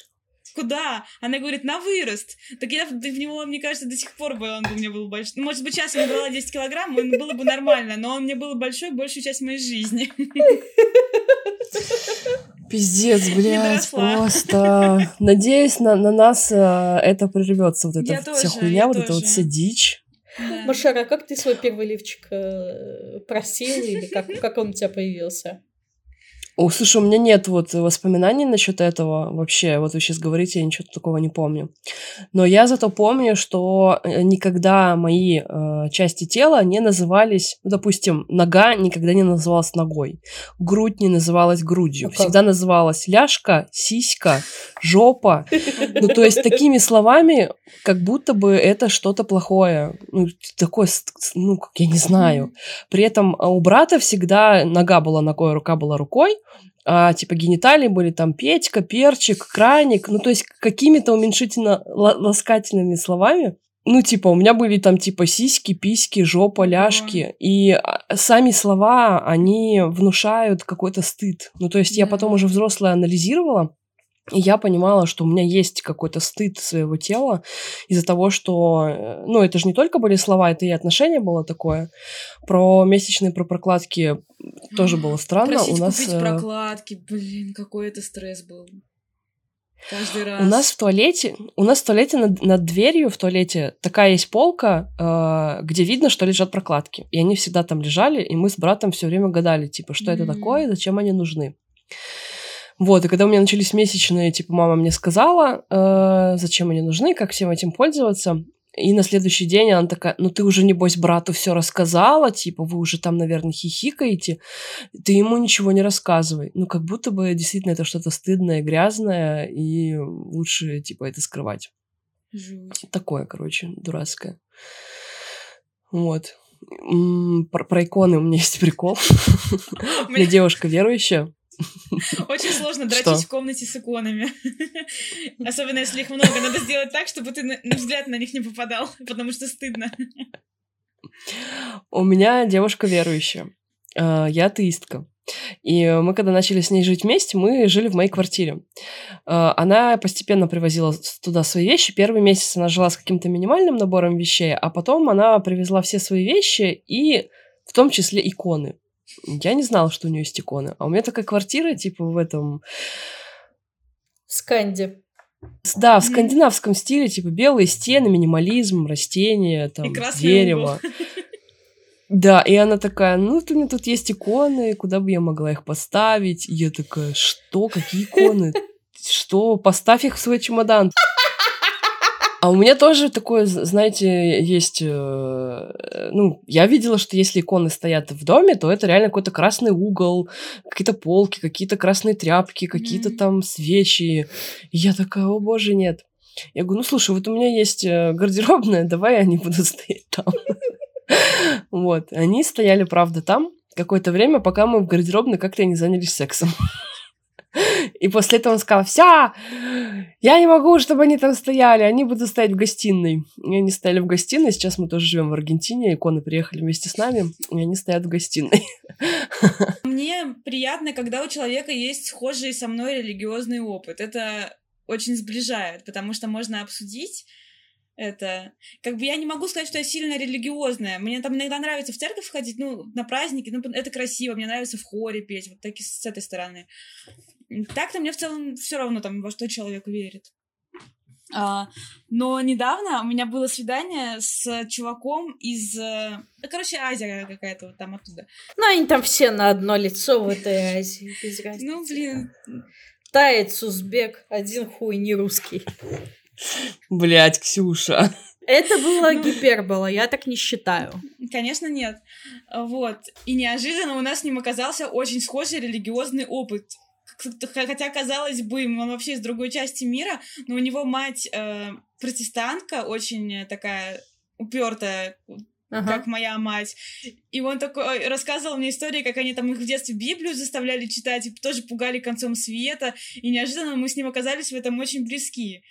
куда? Она говорит, на вырост. Так я в него, мне кажется, до сих пор бы он бы мне был большой. Ну, может быть, сейчас я набрала 10 килограмм, он было бы нормально, но он мне был большой большую часть моей жизни. Пиздец, блядь, просто. Надеюсь, на, на нас э, это прервется, вот эта вся хуйня, вот эта вот вся дичь. Да. Машара, как ты свой первый лифчик э, просил или как, как он у тебя появился? О, слушай, у меня нет вот воспоминаний насчет этого вообще. Вот вы сейчас говорите, я ничего такого не помню. Но я зато помню, что э, никогда мои э, части тела не назывались, ну, допустим, нога никогда не называлась ногой, грудь не называлась грудью, ну, всегда называлась ляжка, сиська, жопа. Ну, то есть такими словами, как будто бы это что-то плохое. Ну, такое, ну, как я не знаю. При этом у брата всегда нога была ногой, рука была рукой, а, типа гениталии были там Петька, Перчик, Краник, ну то есть какими-то уменьшительно-ласкательными словами. Ну, типа, у меня были там, типа, сиськи, письки, жопа, ляжки. И а, сами слова, они внушают какой-то стыд. Ну, то есть я потом уже взрослая анализировала, и я понимала, что у меня есть какой-то стыд своего тела из-за того, что, э, ну, это же не только были слова, это и отношение было такое. Про месячные, про прокладки тоже было странно. Просить у нас купить э, прокладки, блин, какой это стресс был. Каждый раз. У нас в туалете, у нас в туалете над, над дверью в туалете такая есть полка, э, где видно, что лежат прокладки. И они всегда там лежали, и мы с братом все время гадали, типа, что mm-hmm. это такое, зачем они нужны. Вот, и когда у меня начались месячные, типа, мама мне сказала, э, зачем они нужны, как всем этим пользоваться. И на следующий день она такая, ну ты уже, небось, брату все рассказала, типа, вы уже там, наверное, хихикаете, ты ему ничего не рассказывай. Ну, как будто бы действительно это что-то стыдное, грязное, и лучше, типа, это скрывать. Жуть. Такое, короче, дурацкое. Вот. Про, про иконы у меня есть прикол. У меня девушка верующая. Очень сложно дрочить в комнате с иконами. Особенно, если их много. Надо сделать так, чтобы ты на взгляд на них не попадал, потому что стыдно. У меня девушка верующая. А, я атеистка. И мы, когда начали с ней жить вместе, мы жили в моей квартире. А, она постепенно привозила туда свои вещи. Первый месяц она жила с каким-то минимальным набором вещей, а потом она привезла все свои вещи и в том числе иконы. Я не знала, что у нее есть иконы. А у меня такая квартира, типа, в этом... Сканди. Да, в скандинавском стиле, типа, белые стены, минимализм, растения, там, дерево. Да, и она такая, ну, у меня тут есть иконы, куда бы я могла их поставить? И я такая, что, какие иконы? Что, поставь их в свой чемодан. А у меня тоже такое, знаете, есть... Э, ну, я видела, что если иконы стоят в доме, то это реально какой-то красный угол, какие-то полки, какие-то красные тряпки, какие-то mm. там свечи. И я такая, о боже, нет. Я говорю, ну слушай, вот у меня есть э, гардеробная, давай они будут стоять там. Вот. Они стояли, правда, там какое-то время, пока мы в гардеробной как-то не занялись сексом. И после этого он сказал, все, я не могу, чтобы они там стояли, они будут стоять в гостиной. И они стояли в гостиной, сейчас мы тоже живем в Аргентине, иконы приехали вместе с нами, и они стоят в гостиной. Мне приятно, когда у человека есть схожий со мной религиозный опыт. Это очень сближает, потому что можно обсудить это как бы я не могу сказать, что я сильно религиозная. Мне там иногда нравится в церковь ходить, ну, на праздники, ну, это красиво, мне нравится в хоре петь, вот так и с этой стороны. Так-то мне в целом все равно там, во что человек верит. А, но недавно у меня было свидание с чуваком из... Ну, короче, Азия какая-то вот там оттуда. Ну, они там все на одно лицо в этой Азии. Ну, блин. Таец, узбек, один хуй не русский. Блять, Ксюша. Это было гипербола, я так не считаю. Конечно, нет. Вот. И неожиданно у нас с ним оказался очень схожий религиозный опыт. Хотя, казалось бы, он вообще из другой части мира, но у него мать э, протестантка, очень такая упертая, ага. как моя мать. И он такой рассказывал мне истории, как они там их в детстве Библию заставляли читать, и тоже пугали концом света. И неожиданно мы с ним оказались в этом очень близки.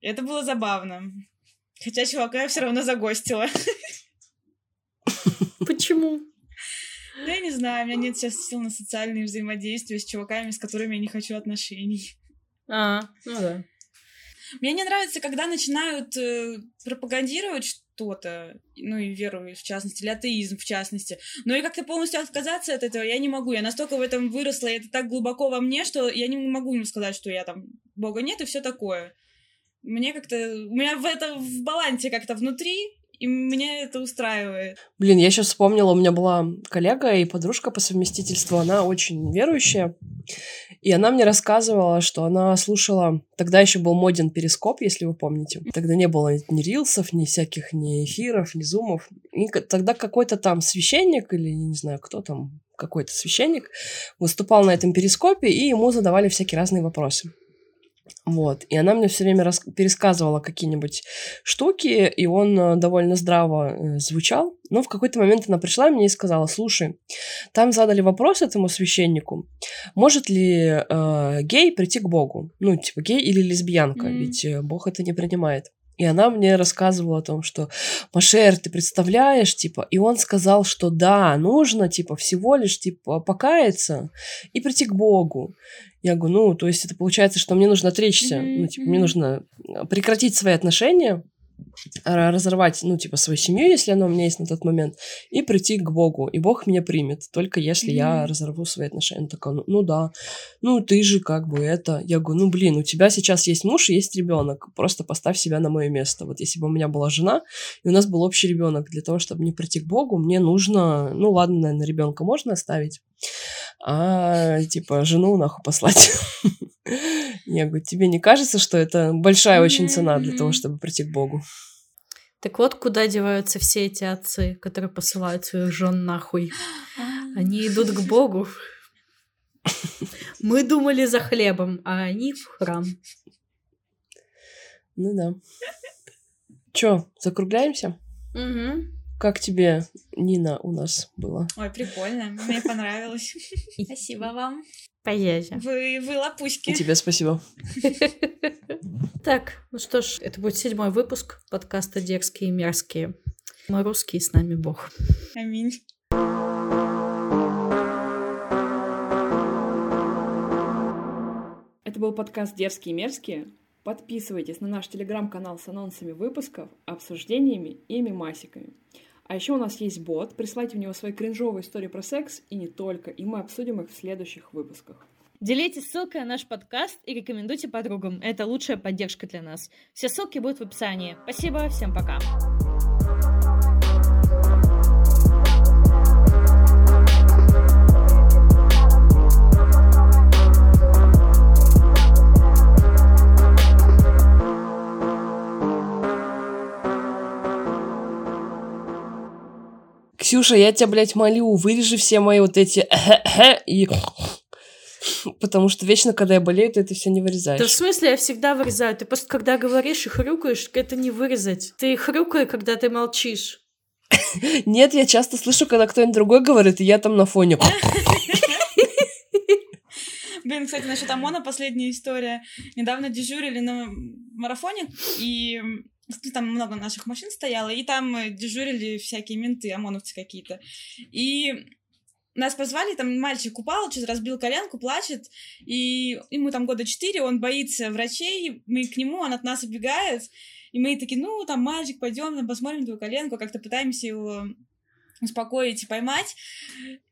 Это было забавно. Хотя чувака я все равно загостила. Почему? Да я не знаю, у меня нет сейчас сил на социальные взаимодействия с чуваками, с которыми я не хочу отношений. А, ну да. Мне не нравится, когда начинают э, пропагандировать что-то, ну и веру в частности, или атеизм в частности. Но и как-то полностью отказаться от этого я не могу. Я настолько в этом выросла, и это так глубоко во мне, что я не могу им сказать, что я там Бога нет и все такое. Мне как-то... У меня в это в балансе как-то внутри, и меня это устраивает. Блин, я сейчас вспомнила, у меня была коллега и подружка по совместительству, она очень верующая, и она мне рассказывала, что она слушала... Тогда еще был моден перископ, если вы помните. Тогда не было ни рилсов, ни всяких ни эфиров, ни зумов. И тогда какой-то там священник или, не знаю, кто там, какой-то священник выступал на этом перископе, и ему задавали всякие разные вопросы. Вот. И она мне все время рас... пересказывала какие-нибудь штуки, и он э, довольно здраво э, звучал. Но в какой-то момент она пришла мне и сказала, слушай, там задали вопрос этому священнику, может ли э, гей прийти к Богу? Ну, типа гей или лесбиянка, mm-hmm. ведь э, Бог это не принимает. И она мне рассказывала о том, что Машер, ты представляешь, типа, и он сказал, что да, нужно, типа, всего лишь, типа, покаяться и прийти к Богу. Я говорю, ну, то есть это получается, что мне нужно отречься, mm-hmm. ну, типа, мне нужно прекратить свои отношения, разорвать, ну, типа, свою семью, если она у меня есть на тот момент, и прийти к Богу. И Бог меня примет, только если mm-hmm. я разорву свои отношения. Он такой, ну, ну да, ну ты же как бы это. Я говорю, ну блин, у тебя сейчас есть муж и есть ребенок, просто поставь себя на мое место. Вот если бы у меня была жена, и у нас был общий ребенок, для того, чтобы не прийти к Богу, мне нужно, ну ладно, наверное, ребенка можно оставить, а типа жену нахуй послать. Я говорю, тебе не кажется, что это большая очень цена для того, чтобы прийти к Богу? Так вот, куда деваются все эти отцы, которые посылают своих жен нахуй? Они идут к Богу. Мы думали за хлебом, а они в храм. Ну да. Чё, закругляемся? Угу. Как тебе, Нина, у нас было? Ой, прикольно. Мне понравилось. Спасибо вам. Поезжай. Вы, вы лапуськи. И тебе спасибо. Так, ну что ж, это будет седьмой выпуск подкаста «Дерзкие и мерзкие». Мы русские, с нами Бог. Аминь. Это был подкаст «Дерзкие и мерзкие». Подписывайтесь на наш телеграм-канал с анонсами выпусков, обсуждениями и мемасиками. А еще у нас есть бот, присылайте в него свои кринжовые истории про секс и не только, и мы обсудим их в следующих выпусках. Делитесь ссылкой на наш подкаст и рекомендуйте подругам. Это лучшая поддержка для нас. Все ссылки будут в описании. Спасибо, всем пока. Ксюша, я тебя, блядь, молю, вырежи все мои вот эти и... Потому что вечно, когда я болею, ты это все не вырезаешь. Да в смысле, я всегда вырезаю. Ты просто когда говоришь и хрюкаешь, это не вырезать. Ты хрюкай, когда ты молчишь. Нет, я часто слышу, когда кто-нибудь другой говорит, и я там на фоне. Блин, кстати, насчет ОМОНа последняя история. Недавно дежурили на марафоне, и там много наших машин стояло, и там дежурили всякие менты, ОМОНовцы какие-то. И нас позвали, там мальчик упал, что-то разбил коленку, плачет, и ему там года четыре, он боится врачей, мы к нему, он от нас убегает, и мы такие, ну, там, мальчик, пойдем, посмотрим твою коленку, как-то пытаемся его успокоить и поймать.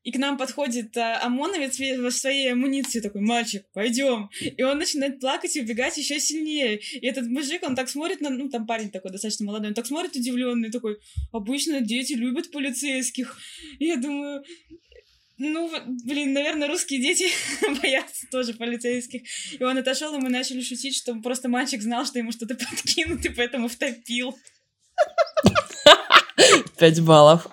И к нам подходит а, ОМОНовец в своей амуниции такой, мальчик, пойдем. И он начинает плакать и убегать еще сильнее. И этот мужик, он так смотрит на... Ну, там парень такой достаточно молодой, он так смотрит удивленный, такой, обычно дети любят полицейских. И я думаю, ну, блин, наверное, русские дети боятся тоже полицейских. И он отошел, и мы начали шутить, что просто мальчик знал, что ему что-то подкинут, и поэтому втопил. Пять баллов.